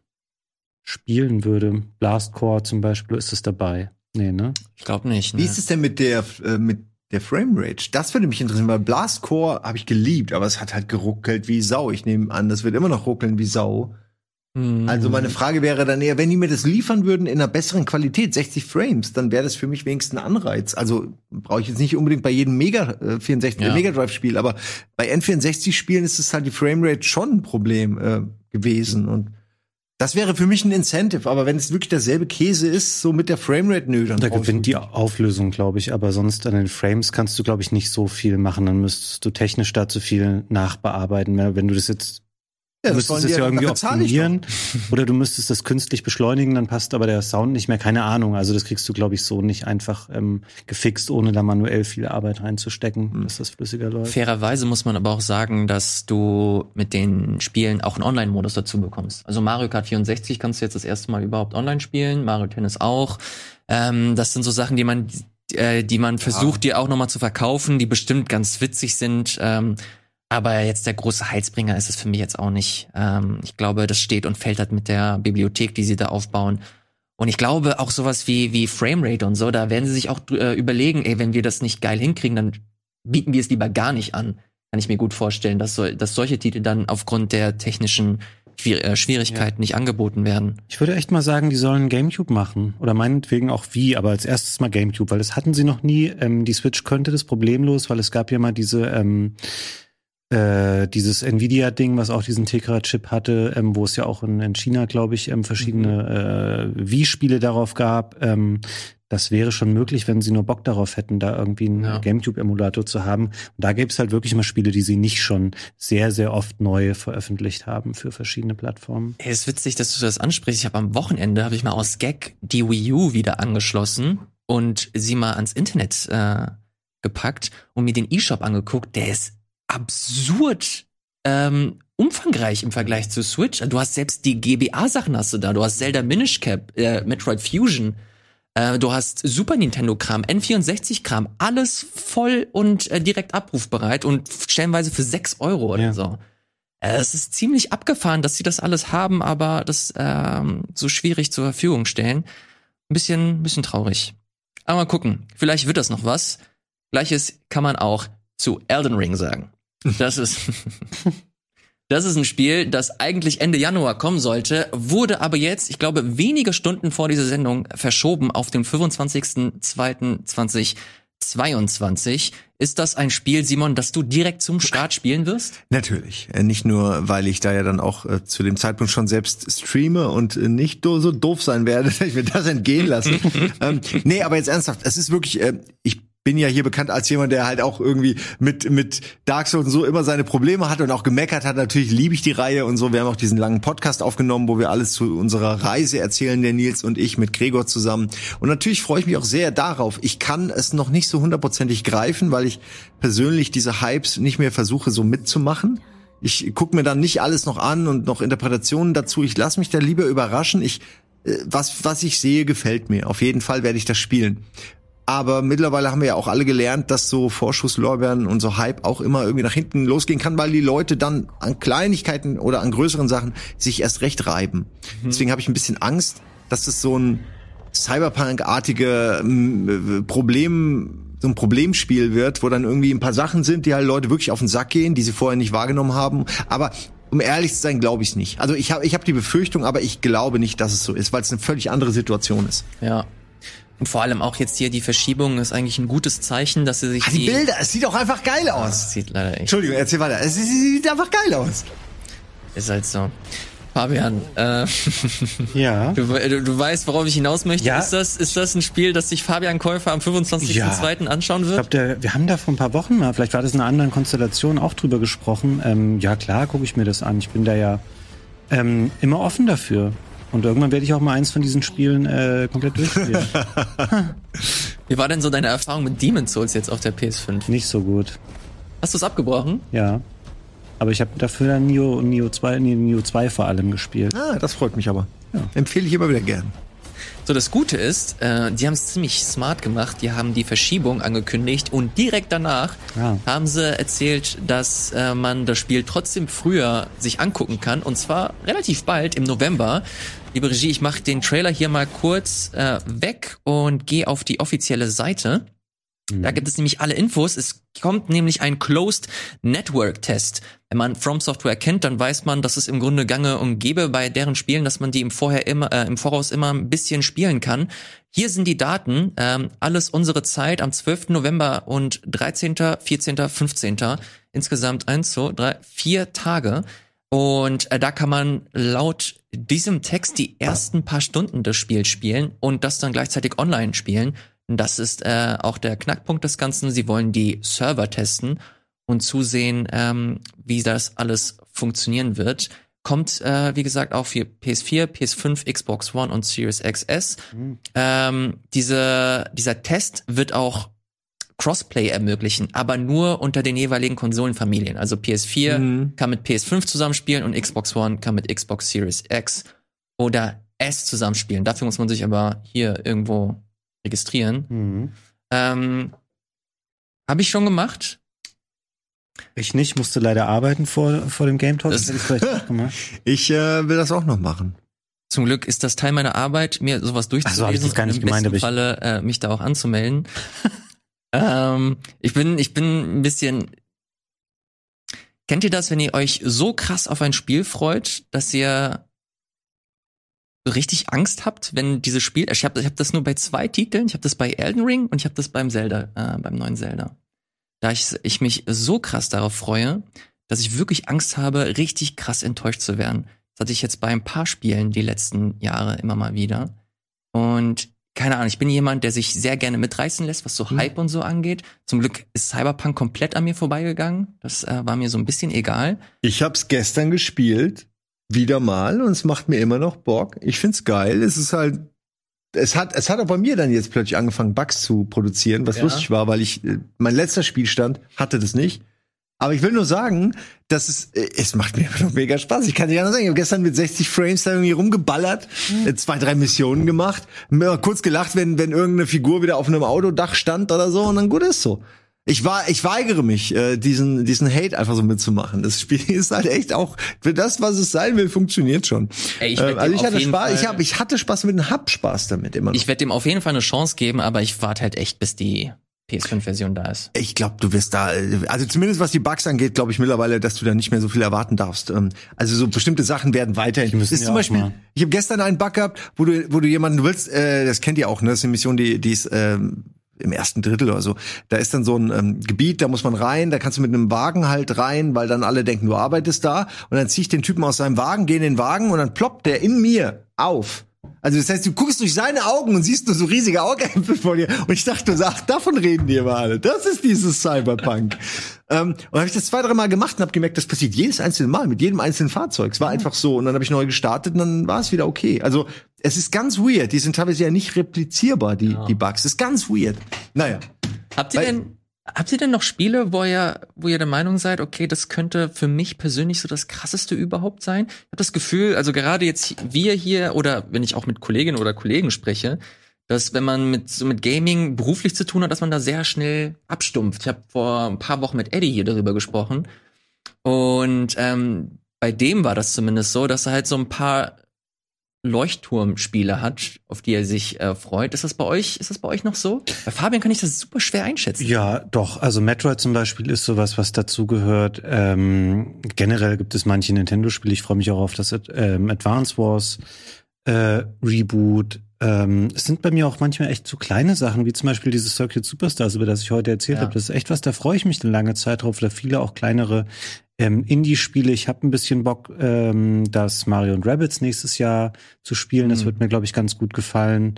spielen würde. Blast Core zum Beispiel, ist es dabei? Nee, ne? Ich glaube nicht. Wie Ne? ist es denn mit der, äh, mit der Framerate? Das würde mich interessieren, weil Blast Core habe ich geliebt, aber es hat halt geruckelt wie Sau. Ich nehme an, das wird immer noch ruckeln wie Sau. Hm. Also meine Frage wäre dann eher, wenn die mir das liefern würden in einer besseren Qualität, 60 Frames, dann wäre das für mich wenigstens ein Anreiz. Also brauche ich jetzt nicht unbedingt bei jedem Mega äh, 64 Ja. Mega Drive Spiel, aber bei N64 Spielen ist es halt die Framerate schon ein Problem äh, gewesen und das wäre für mich ein Incentive, aber wenn es wirklich derselbe Käse ist, so mit der Framerate, nö, dann Da gewinnt die Auflösung, glaube ich, aber sonst an den Frames kannst du, glaube ich, nicht so viel machen. Dann müsstest du technisch dazu viel nachbearbeiten. Wenn du das jetzt Ja, du müsstest es ja irgendwie optimieren oder du müsstest das künstlich beschleunigen, dann passt aber der Sound nicht mehr. Keine Ahnung. Also das kriegst du, glaube ich, so nicht einfach ähm, gefixt, ohne da manuell viel Arbeit reinzustecken, Hm. dass das flüssiger läuft. Fairerweise muss man aber auch sagen, dass du mit den Spielen auch einen Online-Modus dazu bekommst. Also Mario Kart 64 kannst du jetzt das erste Mal überhaupt online spielen, Mario Tennis auch. Ähm, das sind so Sachen, die man, äh, die man versucht, dir auch nochmal zu verkaufen, die bestimmt ganz witzig sind. Ähm, Aber jetzt der große Heizbringer ist es für mich jetzt auch nicht. Ähm, ich glaube, das steht und fällt halt mit der Bibliothek, die sie da aufbauen. Und ich glaube auch sowas wie, wie Framerate und so, da werden sie sich auch äh, überlegen, ey, wenn wir das nicht geil hinkriegen, dann bieten wir es lieber gar nicht an. Kann ich mir gut vorstellen, dass, so, dass solche Titel dann aufgrund der technischen äh, Schwierigkeiten ja. nicht angeboten werden. Ich würde echt mal sagen, die sollen Gamecube machen. Oder meinetwegen auch wie, aber als erstes mal Gamecube, weil das hatten sie noch nie. Ähm, die Switch könnte das problemlos, weil es gab ja mal diese ähm, äh, dieses Nvidia-Ding, was auch diesen Tegra-Chip hatte, ähm, wo es ja auch in, in China, glaube ich, ähm, verschiedene mhm. äh, Wii-Spiele darauf gab. Ähm, das wäre schon möglich, wenn sie nur Bock darauf hätten, da irgendwie einen ja. GameCube-Emulator zu haben. Und da gäbe es halt wirklich mal Spiele, die sie nicht schon sehr, sehr oft neu veröffentlicht haben für verschiedene Plattformen. Hey, ist witzig, dass du das ansprichst. Ich habe am Wochenende, habe ich mal aus Gag die Wii U wieder angeschlossen und sie mal ans Internet äh, gepackt und mir den E-Shop angeguckt. Der ist absurd ähm, umfangreich im Vergleich zu Switch. Du hast selbst die GBA-Sachen hast du da. Du hast Zelda Minish Cap, äh, Metroid Fusion. Äh, du hast Super Nintendo-Kram, N64-Kram, alles voll und äh, direkt abrufbereit und stellenweise für sechs Euro oder ja. so. Äh, es ist ziemlich abgefahren, dass sie das alles haben, aber das ähm, so schwierig zur Verfügung stellen. Ein bisschen, ein bisschen traurig. Aber mal gucken. Vielleicht wird das noch was. Gleiches kann man auch zu Elden Ring sagen. Das ist, [laughs] das ist ein Spiel, das eigentlich Ende Januar kommen sollte, wurde aber jetzt, ich glaube, wenige Stunden vor dieser Sendung verschoben auf den 25.02.2022. Ist das ein Spiel, Simon, das du direkt zum Start spielen wirst? Natürlich. Äh, nicht nur, weil ich da ja dann auch äh, zu dem Zeitpunkt schon selbst streame und äh, nicht so doof sein werde, [laughs] dass ich mir das entgehen lasse. [laughs] ähm, nee, aber jetzt ernsthaft, es ist wirklich, äh, ich bin ja hier bekannt als jemand, der halt auch irgendwie mit, mit Dark Souls und so immer seine Probleme hat und auch gemeckert hat. Natürlich liebe ich die Reihe und so. Wir haben auch diesen langen Podcast aufgenommen, wo wir alles zu unserer Reise erzählen, der Nils und ich mit Gregor zusammen. Und natürlich freue ich mich auch sehr darauf. Ich kann es noch nicht so hundertprozentig greifen, weil ich persönlich diese Hypes nicht mehr versuche so mitzumachen. Ich gucke mir dann nicht alles noch an und noch Interpretationen dazu. Ich lasse mich da lieber überraschen. Ich äh, was, was ich sehe, gefällt mir. Auf jeden Fall werde ich das spielen. Aber mittlerweile haben wir ja auch alle gelernt, dass so Vorschusslorbeeren und so Hype auch immer irgendwie nach hinten losgehen kann, weil die Leute dann an Kleinigkeiten oder an größeren Sachen sich erst recht reiben. Mhm. Deswegen habe ich ein bisschen Angst, dass das so ein Cyberpunk-artige äh, Problem, so ein Problemspiel wird, wo dann irgendwie ein paar Sachen sind, die halt Leute wirklich auf den Sack gehen, die sie vorher nicht wahrgenommen haben. Aber um ehrlich zu sein, glaube ich es nicht. Also ich habe ich hab die Befürchtung, aber ich glaube nicht, dass es so ist, weil es eine völlig andere Situation ist. Ja, und vor allem auch jetzt hier die Verschiebung ist eigentlich ein gutes Zeichen, dass sie sich. Ah, die, die Bilder, es sieht auch einfach geil aus. Es sieht leider echt. Entschuldigung, erzähl weiter. Es sieht einfach geil aus. Ist halt so. Fabian, äh, [laughs] ja. Du, du, du, weißt, worauf ich hinaus möchte. Ja. Ist, das, ist das ein Spiel, das sich Fabian Käufer am 25.02. Ja. anschauen wird? Ich glaube, wir haben da vor ein paar Wochen mal, vielleicht war das in einer anderen Konstellation, auch drüber gesprochen. Ähm, ja, klar, gucke ich mir das an. Ich bin da ja ähm, immer offen dafür. Und irgendwann werde ich auch mal eins von diesen Spielen äh, komplett durchspielen. [laughs] Wie war denn so deine Erfahrung mit Demon's Souls jetzt auf der PS5? Nicht so gut. Hast du es abgebrochen? Ja. Aber ich habe dafür dann Neo, Neo 2, Neo 2 vor allem gespielt. Ah, das freut mich aber. Ja. Empfehle ich immer wieder gern. So, das Gute ist, äh, die haben es ziemlich smart gemacht. Die haben die Verschiebung angekündigt und direkt danach ja. haben sie erzählt, dass äh, man das Spiel trotzdem früher sich angucken kann. Und zwar relativ bald im November. Liebe Regie, ich mache den Trailer hier mal kurz äh, weg und gehe auf die offizielle Seite. Da mhm. gibt es nämlich alle Infos. Es kommt nämlich ein Closed Network Test. Wenn man From Software kennt, dann weiß man, dass es im Grunde gange und gäbe bei deren Spielen, dass man die im Vorher immer, äh, im Voraus immer ein bisschen spielen kann. Hier sind die Daten, ähm, alles unsere Zeit am 12. November und 13., 14., 15. Insgesamt eins, zwei, drei, vier Tage. Und äh, da kann man laut diesem Text die ersten paar Stunden des Spiels spielen und das dann gleichzeitig online spielen. Das ist äh, auch der Knackpunkt des Ganzen. Sie wollen die Server testen und zusehen, ähm, wie das alles funktionieren wird. Kommt, äh, wie gesagt, auch für PS4, PS5, Xbox One und Series XS. Mhm. Ähm, diese, dieser Test wird auch Crossplay ermöglichen, aber nur unter den jeweiligen Konsolenfamilien. Also PS4 mhm. kann mit PS5 zusammenspielen und Xbox One kann mit Xbox Series X oder S zusammenspielen. Dafür muss man sich aber hier irgendwo registrieren. Mhm. Ähm, Habe ich schon gemacht. Ich nicht, musste leider arbeiten vor, vor dem Game Talk. Das- Das ich. [laughs] Ich äh, will das auch noch machen. Zum Glück ist das Teil meiner Arbeit, mir sowas durchzulesen hab ich das gar nicht und im gemeint, besten Falle äh, mich da auch anzumelden. [laughs] ähm, ich bin, ich bin ein bisschen. Kennt ihr das, wenn ihr euch so krass auf ein Spiel freut, dass ihr richtig Angst habt, wenn dieses Spiel. Ich habe ich hab das nur bei zwei Titeln. Ich habe das bei Elden Ring und ich habe das beim Zelda, äh, beim neuen Zelda. Da ich, ich mich so krass darauf freue, dass ich wirklich Angst habe, richtig krass enttäuscht zu werden. Das hatte ich jetzt bei ein paar Spielen die letzten Jahre immer mal wieder. Und keine Ahnung, ich bin jemand, der sich sehr gerne mitreißen lässt, was so Hype und so angeht. Zum Glück ist Cyberpunk komplett an mir vorbeigegangen. Das äh, war mir so ein bisschen egal. Ich hab's gestern gespielt, wieder mal, und es macht mir immer noch Bock. Ich find's geil. Es ist halt, es hat, es hat auch bei mir dann jetzt plötzlich angefangen, Bugs zu produzieren, was Ja. lustig war, weil ich, äh, mein letzter Spielstand hatte das nicht. Aber ich will nur sagen, dass es, äh, es macht mir noch mega Spaß. Ich kann dir anders sagen, ich habe gestern mit 60 Frames da irgendwie rumgeballert, äh, zwei, drei Missionen gemacht, mir kurz gelacht, wenn, wenn irgendeine Figur wieder auf einem Autodach stand oder so, und dann gut ist so. Ich war, ich weigere mich, äh, diesen, diesen Hate einfach so mitzumachen. Das Spiel [laughs] ist halt echt auch für das, was es sein will, funktioniert schon. Ey, ich Ähm, also dem ich hatte Spaß, ich Fall- hab, ich hatte Spaß mit und hab Spaß damit immer noch. Ich werde dem auf jeden Fall eine Chance geben, aber ich warte halt echt, bis die PS5-Version da ist. Ich glaube, du wirst da, äh, also zumindest was die Bugs angeht, glaube ich mittlerweile, dass du da nicht mehr so viel erwarten darfst. Ähm, Also so bestimmte Sachen werden weiterhin. müssen ist ja zum Beispiel, mal. ich habe gestern einen Bug gehabt, wo du, wo du jemanden, du willst, äh, das kennt ihr auch, ne? Das ist eine Mission, die, die ist ähm, im ersten Drittel oder so. Da ist dann so ein ähm, Gebiet, da muss man rein, da kannst du mit einem Wagen halt rein, weil dann alle denken, du arbeitest da. Und dann zieh ich den Typen aus seinem Wagen, gehe in den Wagen und dann ploppt der in mir auf. Also das heißt, du guckst durch seine Augen und siehst nur so riesige Augäpfel vor dir. Und ich dachte, ach, davon reden die immer alle. Das ist dieses Cyberpunk. ähm, und habe ich das zwei, drei Mal gemacht und habe gemerkt, das passiert jedes einzelne Mal mit jedem einzelnen Fahrzeug. Es war einfach so. Und dann habe ich neu gestartet und dann war es wieder okay. Also es ist ganz weird. Die sind teilweise ja nicht replizierbar, die, die Bugs. Das ist ganz weird. Naja. Habt ihr Weil- denn, habt ihr denn noch Spiele, wo ihr, wo ihr der Meinung seid, okay, das könnte für mich persönlich so das krasseste überhaupt sein? Ich habe das Gefühl, also gerade jetzt wir hier oder wenn ich auch mit Kolleginnen oder Kollegen spreche, dass wenn man mit so mit Gaming beruflich zu tun hat, dass man da sehr schnell abstumpft. Ich habe vor ein paar Wochen mit Eddie hier darüber gesprochen und ähm, bei dem war das zumindest so, dass er halt so ein paar Leuchtturmspiele hat, auf die er sich äh, freut. Ist das bei euch, ist das bei euch noch so? Bei Fabian kann ich das super schwer einschätzen. Ja, doch. Also Metroid zum Beispiel ist sowas, was dazugehört. Ähm, generell gibt es manche Nintendo-Spiele. Ich freue mich auch auf das ähm, Advance Wars äh, Reboot. Ähm, es sind bei mir auch manchmal echt so kleine Sachen, wie zum Beispiel dieses Circuit Superstars, über das ich heute erzählt Ja. habe. Das ist echt was, da freue ich mich eine lange Zeit drauf. Oder viele auch kleinere ähm, Indie-Spiele. Ich habe ein bisschen Bock, ähm, das Mario und Rabbits nächstes Jahr zu spielen. Das Mhm. wird mir, glaube ich, ganz gut gefallen.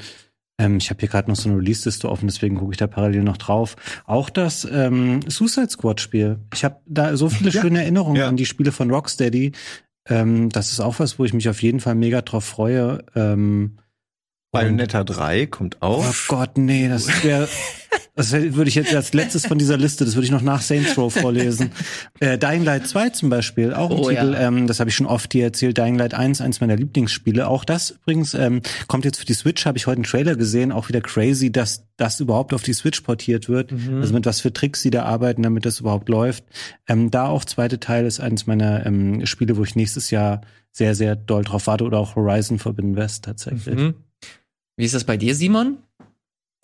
Ähm, ich habe hier gerade noch so eine Release-Liste offen, deswegen gucke ich da parallel noch drauf. Auch das ähm, Suicide Squad-Spiel. Ich habe da so viele Ja. schöne Erinnerungen Ja. an die Spiele von Rocksteady. Ähm, das ist auch was, wo ich mich auf jeden Fall mega drauf freue. Ähm, Bayonetta 3 kommt auch. Oh Gott, nee, das wäre. Das würde ich jetzt als letztes von dieser Liste, das würde ich noch nach Saints Row vorlesen. [laughs] äh, Dying Light 2 zum Beispiel, auch ein Oh, Titel, ja. ähm, das habe ich schon oft hier erzählt. Dying Light 1, eins meiner Lieblingsspiele. Auch das übrigens ähm, kommt jetzt für die Switch, habe ich heute einen Trailer gesehen, auch wieder crazy, dass das überhaupt auf die Switch portiert wird. Also mit was für Tricks sie da arbeiten, damit das überhaupt läuft. Ähm, da auch zweite Teil ist eines meiner ähm, Spiele, wo ich nächstes Jahr sehr, sehr doll drauf warte oder auch Horizon Forbidden West tatsächlich. Mhm. Wie ist das bei dir, Simon?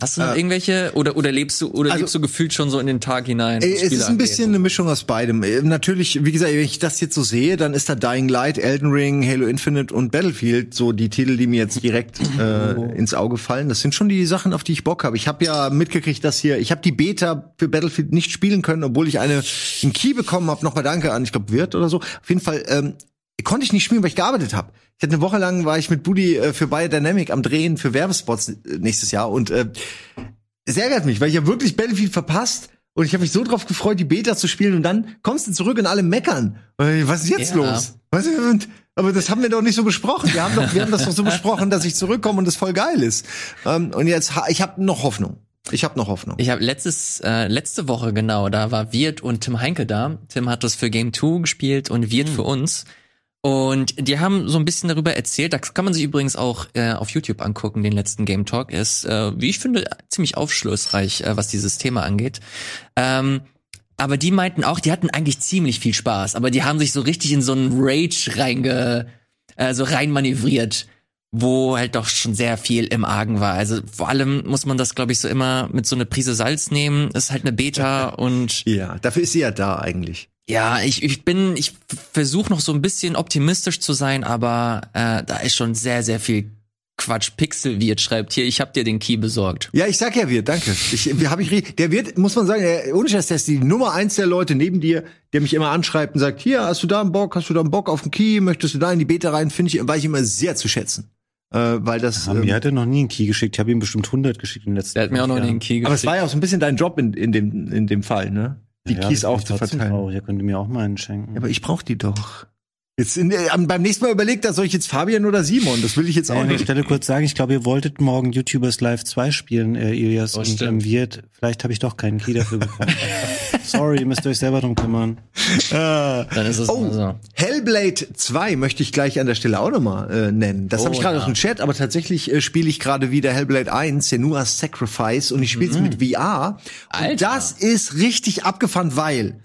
Hast du noch Äh, irgendwelche oder oder lebst du oder also- lebst du gefühlt schon so in den Tag hinein? Was es ist ein bisschen angeht? eine Mischung aus beidem. Äh, Natürlich, wie gesagt, wenn ich das jetzt so sehe, dann ist da Dying Light, Elden Ring, Halo Infinite und Battlefield so die Titel, die mir jetzt direkt äh, ins Auge fallen. Das sind schon die Sachen, auf die ich Bock habe. Ich habe ja mitgekriegt, dass hier, ich habe die Beta für Battlefield nicht spielen können, obwohl ich eine einen Key bekommen habe. Nochmal Danke an, ich glaube, Wirt oder so. Auf jeden Fall ähm, konnte ich nicht spielen, weil ich gearbeitet habe. Ich hatte eine Woche lang war ich mit Budi äh, für Biodynamic am Drehen für Werbespots äh, nächstes Jahr und äh, es ärgert mich, weil ich habe wirklich Battlefield verpasst und ich habe mich so drauf gefreut, die Beta zu spielen und dann kommst du zurück und alle meckern. Was ist jetzt Ja. los? Was, und, aber das haben wir doch nicht so besprochen. Wir haben, doch, wir haben das doch so besprochen, dass ich zurückkomme und es voll geil ist. Ähm, und jetzt, ich habe noch Hoffnung. Ich habe noch Hoffnung. Ich habe letztes äh, letzte Woche genau, da war Wirt und Tim Heinke da. Tim hat das für Game 2 gespielt und Wirt für uns. Und die haben so ein bisschen darüber erzählt. Das kann man sich übrigens auch äh, auf YouTube angucken. Den letzten Game Talk ist, äh, wie ich finde, ziemlich aufschlussreich, äh, was dieses Thema angeht. Ähm, aber die meinten auch, die hatten eigentlich ziemlich viel Spaß, aber die haben sich so richtig in so einen Rage reinge, also rein manövriert, wo halt doch schon sehr viel im Argen war. Also vor allem muss man das, glaube ich, so immer mit so eine Prise Salz nehmen. Das ist halt eine Beta [laughs] und Ja, dafür ist sie ja da eigentlich. Ja, ich, ich bin, ich versuche noch so ein bisschen optimistisch zu sein, aber äh, da ist schon sehr, sehr viel Quatsch. Pixelwirt schreibt hier, ich hab dir den Key besorgt. Ja, ich sag ja wir, danke. Ich, wir hab ich, der wird, muss man sagen, der, ohne Scheiß, der ist die Nummer eins der Leute neben dir, der mich immer anschreibt und sagt, hier, hast du da einen Bock, hast du da einen Bock auf den Key, möchtest du da in die Beta rein, finde ich, weiß ich immer sehr zu schätzen. Äh, weil das, Aber ähm, mir hat er noch nie einen Key geschickt. Ich habe ihm bestimmt 100 geschickt in den letzten Der hat mir auch noch Jahren. den Key aber es geschickt. war ja auch so ein bisschen dein Job in, in dem, in dem Fall, ne? Die Ja, Keys das auch bin ich zu trotzdem verteilen. traurig. Er könnte mir auch mal einen schenken. Ja, aber ich brauch die doch. Jetzt in, äh, beim nächsten Mal überlegt, da soll ich jetzt Fabian oder Simon? Das will ich jetzt Ja, auch an der nicht. Stelle kurz sagen, ich glaube, ihr wolltet morgen YouTubers Live 2 spielen, äh, Ilias Oh, und ähm, Wirt. Vielleicht habe ich doch keinen Key dafür bekommen. [laughs] Sorry, ihr müsst euch selber drum kümmern. Äh, Dann ist es Oh, so. Hellblade 2 möchte ich gleich an der Stelle auch nochmal äh, nennen. Das Oh, habe ich gerade ja. aus dem Chat, aber tatsächlich äh, spiele ich gerade wieder Hellblade 1, Senua's Sacrifice, und ich spiele es mit VR. Und Alter. das ist richtig abgefahren, weil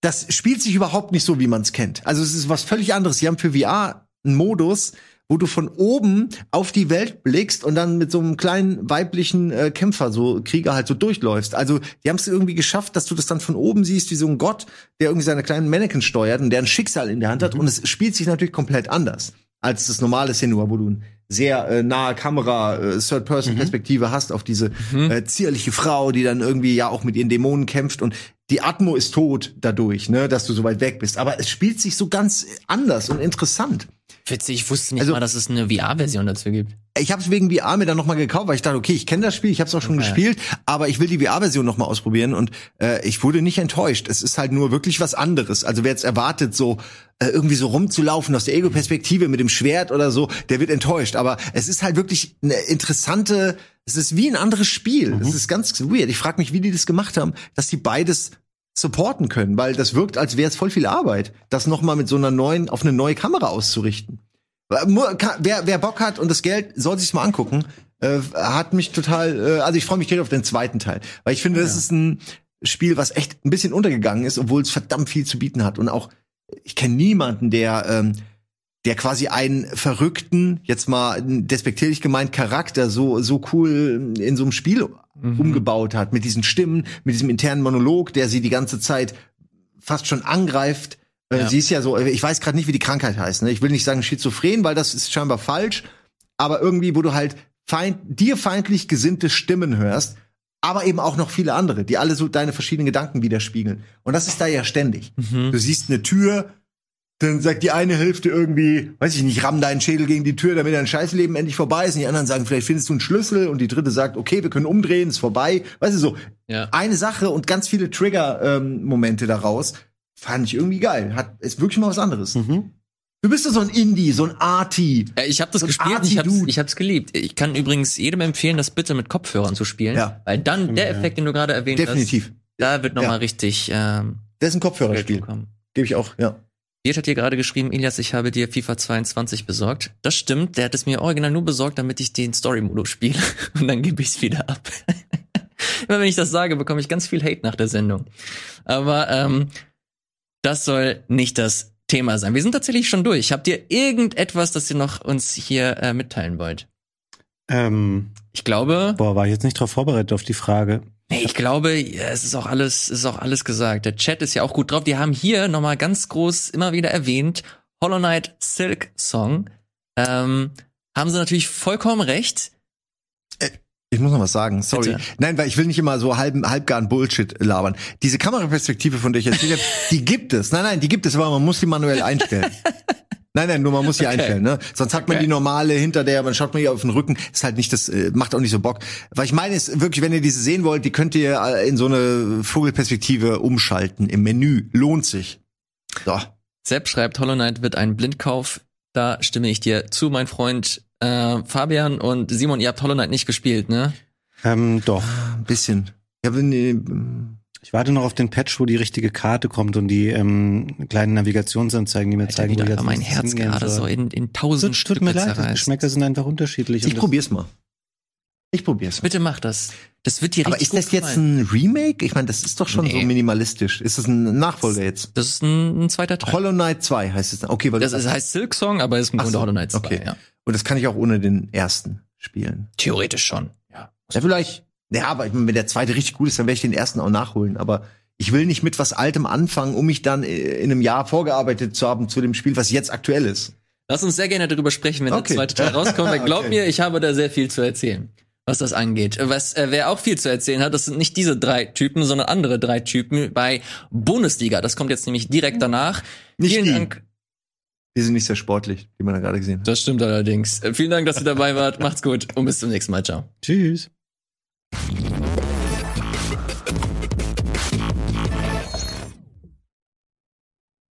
das spielt sich überhaupt nicht so, wie man es kennt. Also es ist was völlig anderes. Sie haben für VR einen Modus, wo du von oben auf die Welt blickst und dann mit so einem kleinen weiblichen äh, Kämpfer, so Krieger halt so durchläufst. Also die haben es irgendwie geschafft, dass du das dann von oben siehst, wie so ein Gott, der irgendwie seine kleinen Mannequin steuert und der ein Schicksal in der Hand hat. Und es spielt sich natürlich komplett anders als das normale Senua, wo du eine sehr äh, nahe Kamera, äh, Third-Person-Perspektive hast auf diese äh, zierliche Frau, die dann irgendwie ja auch mit ihren Dämonen kämpft und die Atmo ist tot dadurch, ne, dass du so weit weg bist. Aber es spielt sich so ganz anders und interessant. Witzig, ich wusste nicht Also- mal, dass es eine VR-Version dazu gibt. Ich habe es wegen VR mir dann noch mal gekauft, weil ich dachte, okay, ich kenne das Spiel, ich habe es auch schon Okay. gespielt, aber ich will die VR-Version noch mal ausprobieren und äh, ich wurde nicht enttäuscht. Es ist halt nur wirklich was anderes. Also wer jetzt erwartet, so äh, irgendwie so rumzulaufen aus der Ego-Perspektive mit dem Schwert oder so, der wird enttäuscht. Aber es ist halt wirklich eine interessante, es ist wie ein anderes Spiel. Es ist ganz weird. Ich frage mich, wie die das gemacht haben, dass die beides supporten können, weil das wirkt, als wäre es voll viel Arbeit, das noch mal mit so einer neuen, auf eine neue Kamera auszurichten. Wer, wer Bock hat und das Geld soll sich's mal angucken, äh, hat mich total, äh, also ich freue mich direkt auf den zweiten Teil, weil ich finde, das ist ein Spiel, was echt ein bisschen untergegangen ist, obwohl es verdammt viel zu bieten hat und auch ich kenne niemanden, der ähm, der quasi einen verrückten, jetzt mal despektierlich gemeint, Charakter so so cool in so einem Spiel umgebaut hat mit diesen Stimmen, mit diesem internen Monolog, der sie die ganze Zeit fast schon angreift. Äh, Ja. Sie ist ja so, ich weiß gerade nicht, wie die Krankheit heißt. Ne? Ich will nicht sagen schizophren, weil das ist scheinbar falsch. Aber irgendwie, wo du halt feind, dir feindlich gesinnte Stimmen hörst, aber eben auch noch viele andere, die alle so deine verschiedenen Gedanken widerspiegeln. Und das ist da ja ständig. Du siehst eine Tür, dann sagt die eine Hälfte irgendwie, weiß ich nicht, ramm deinen Schädel gegen die Tür, damit dein Scheißleben endlich vorbei ist. Und die anderen sagen, vielleicht findest du einen Schlüssel. Und die dritte sagt, okay, wir können umdrehen, ist vorbei. Weißt du so, Ja. eine Sache und ganz viele Trigger-Momente daraus. Fand ich irgendwie geil. Hat, ist wirklich mal was anderes. Du bist doch so ein Indie, so ein Arty. Ich habe das So gespielt ich hab's, ich hab's geliebt. Ich kann übrigens jedem empfehlen, das bitte mit Kopfhörern zu spielen. Ja. Weil dann der Effekt, den du gerade erwähnt Definitiv. hast, da wird nochmal Ja. richtig ähm, Das ist ein Kopfhörerspiel. kommen. Gebe ich auch, ja. Wirt hat hier gerade geschrieben, Elias, ich habe dir FIFA 22 besorgt. Das stimmt, der hat es mir original nur besorgt, damit ich den Story-Modus spiele. [laughs] Und dann gebe ich es wieder ab. [laughs] Immer wenn ich das sage, bekomme ich ganz viel Hate nach der Sendung. Aber ähm, das soll nicht das Thema sein. Wir sind tatsächlich schon durch. Habt ihr irgendetwas, das ihr noch uns hier äh, mitteilen wollt? Ähm, Ich glaube, boah, war ich jetzt nicht drauf vorbereitet auf die Frage. Ich glaube, es ist auch alles, es ist auch alles gesagt. Der Chat ist ja auch gut drauf. Die haben hier nochmal ganz groß immer wieder erwähnt, Hollow Knight Silk Song. Ähm, haben sie natürlich vollkommen recht. Ich muss noch was sagen, sorry. Bitte. Nein, weil ich will nicht immer so halb, halbgaren Bullshit labern. Diese Kameraperspektive, von der ich erzählt habe, [laughs] die gibt es. Nein, nein, die gibt es, aber man muss sie manuell einstellen. [laughs] Nein, nein, nur man muss sie [laughs] einstellen, ne? Sonst hat man Okay. die normale hinter der, man schaut man hier auf den Rücken, ist halt nicht das, äh, macht auch nicht so Bock. Was ich meine ist wirklich, wenn ihr diese sehen wollt, die könnt ihr äh, in so eine Vogelperspektive umschalten im Menü. Lohnt sich. So. Sepp schreibt, Hollow Knight wird ein Blindkauf. Da stimme ich dir zu, mein Freund äh, Fabian und Simon. Ihr habt Hollow Knight nicht gespielt, ne? Ähm, doch. Ein bisschen. Ja, wenn, äh, Ich warte noch auf den Patch, wo die richtige Karte kommt und die ähm, kleinen Navigationsanzeigen, die mir Alter, zeigen, wie wo ich da als mein Herz hingehen gerade soll. so in, in tausend Tut, tut Stücke mir leid, die zerreißt. Geschmäcker sind einfach unterschiedlich. ich das- probier's mal. Ich probier's. Bitte mach das. Das wird dir Aber richtig ist das gut jetzt gefallen. ein Remake? Ich meine, das ist doch schon so Nee. minimalistisch. Ist das ein Nachfolger jetzt? Das ist ein, ein zweiter Teil. Hollow Knight 2 heißt es. dann. Okay, weil Das ist, heißt Silk Song, aber ist im Ach Grunde so, Hollow Knight 2. okay. Ja. Und das kann ich auch ohne den ersten spielen. Theoretisch schon. Ja. Ja, vielleicht. Ja, aber ich meine, wenn der zweite richtig gut ist, dann werde ich den ersten auch nachholen. Aber ich will nicht mit was Altem anfangen, um mich dann äh, in einem Jahr vorgearbeitet zu haben zu dem Spiel, was jetzt aktuell ist. Lass uns sehr gerne darüber sprechen, wenn Okay. der zweite Teil rauskommt. [laughs] Weil glaub Okay. mir, ich habe da sehr viel zu erzählen, was das angeht. Was äh, wer auch viel zu erzählen hat, das sind nicht diese drei Typen, sondern andere drei Typen bei Bundesliga. Das kommt jetzt nämlich direkt danach. Nicht Vielen die. Dank. Die sind nicht sehr sportlich, wie man da gerade gesehen hat. Das stimmt allerdings. Äh, vielen Dank, dass ihr dabei wart. Macht's gut und bis zum nächsten Mal. Ciao. Tschüss. you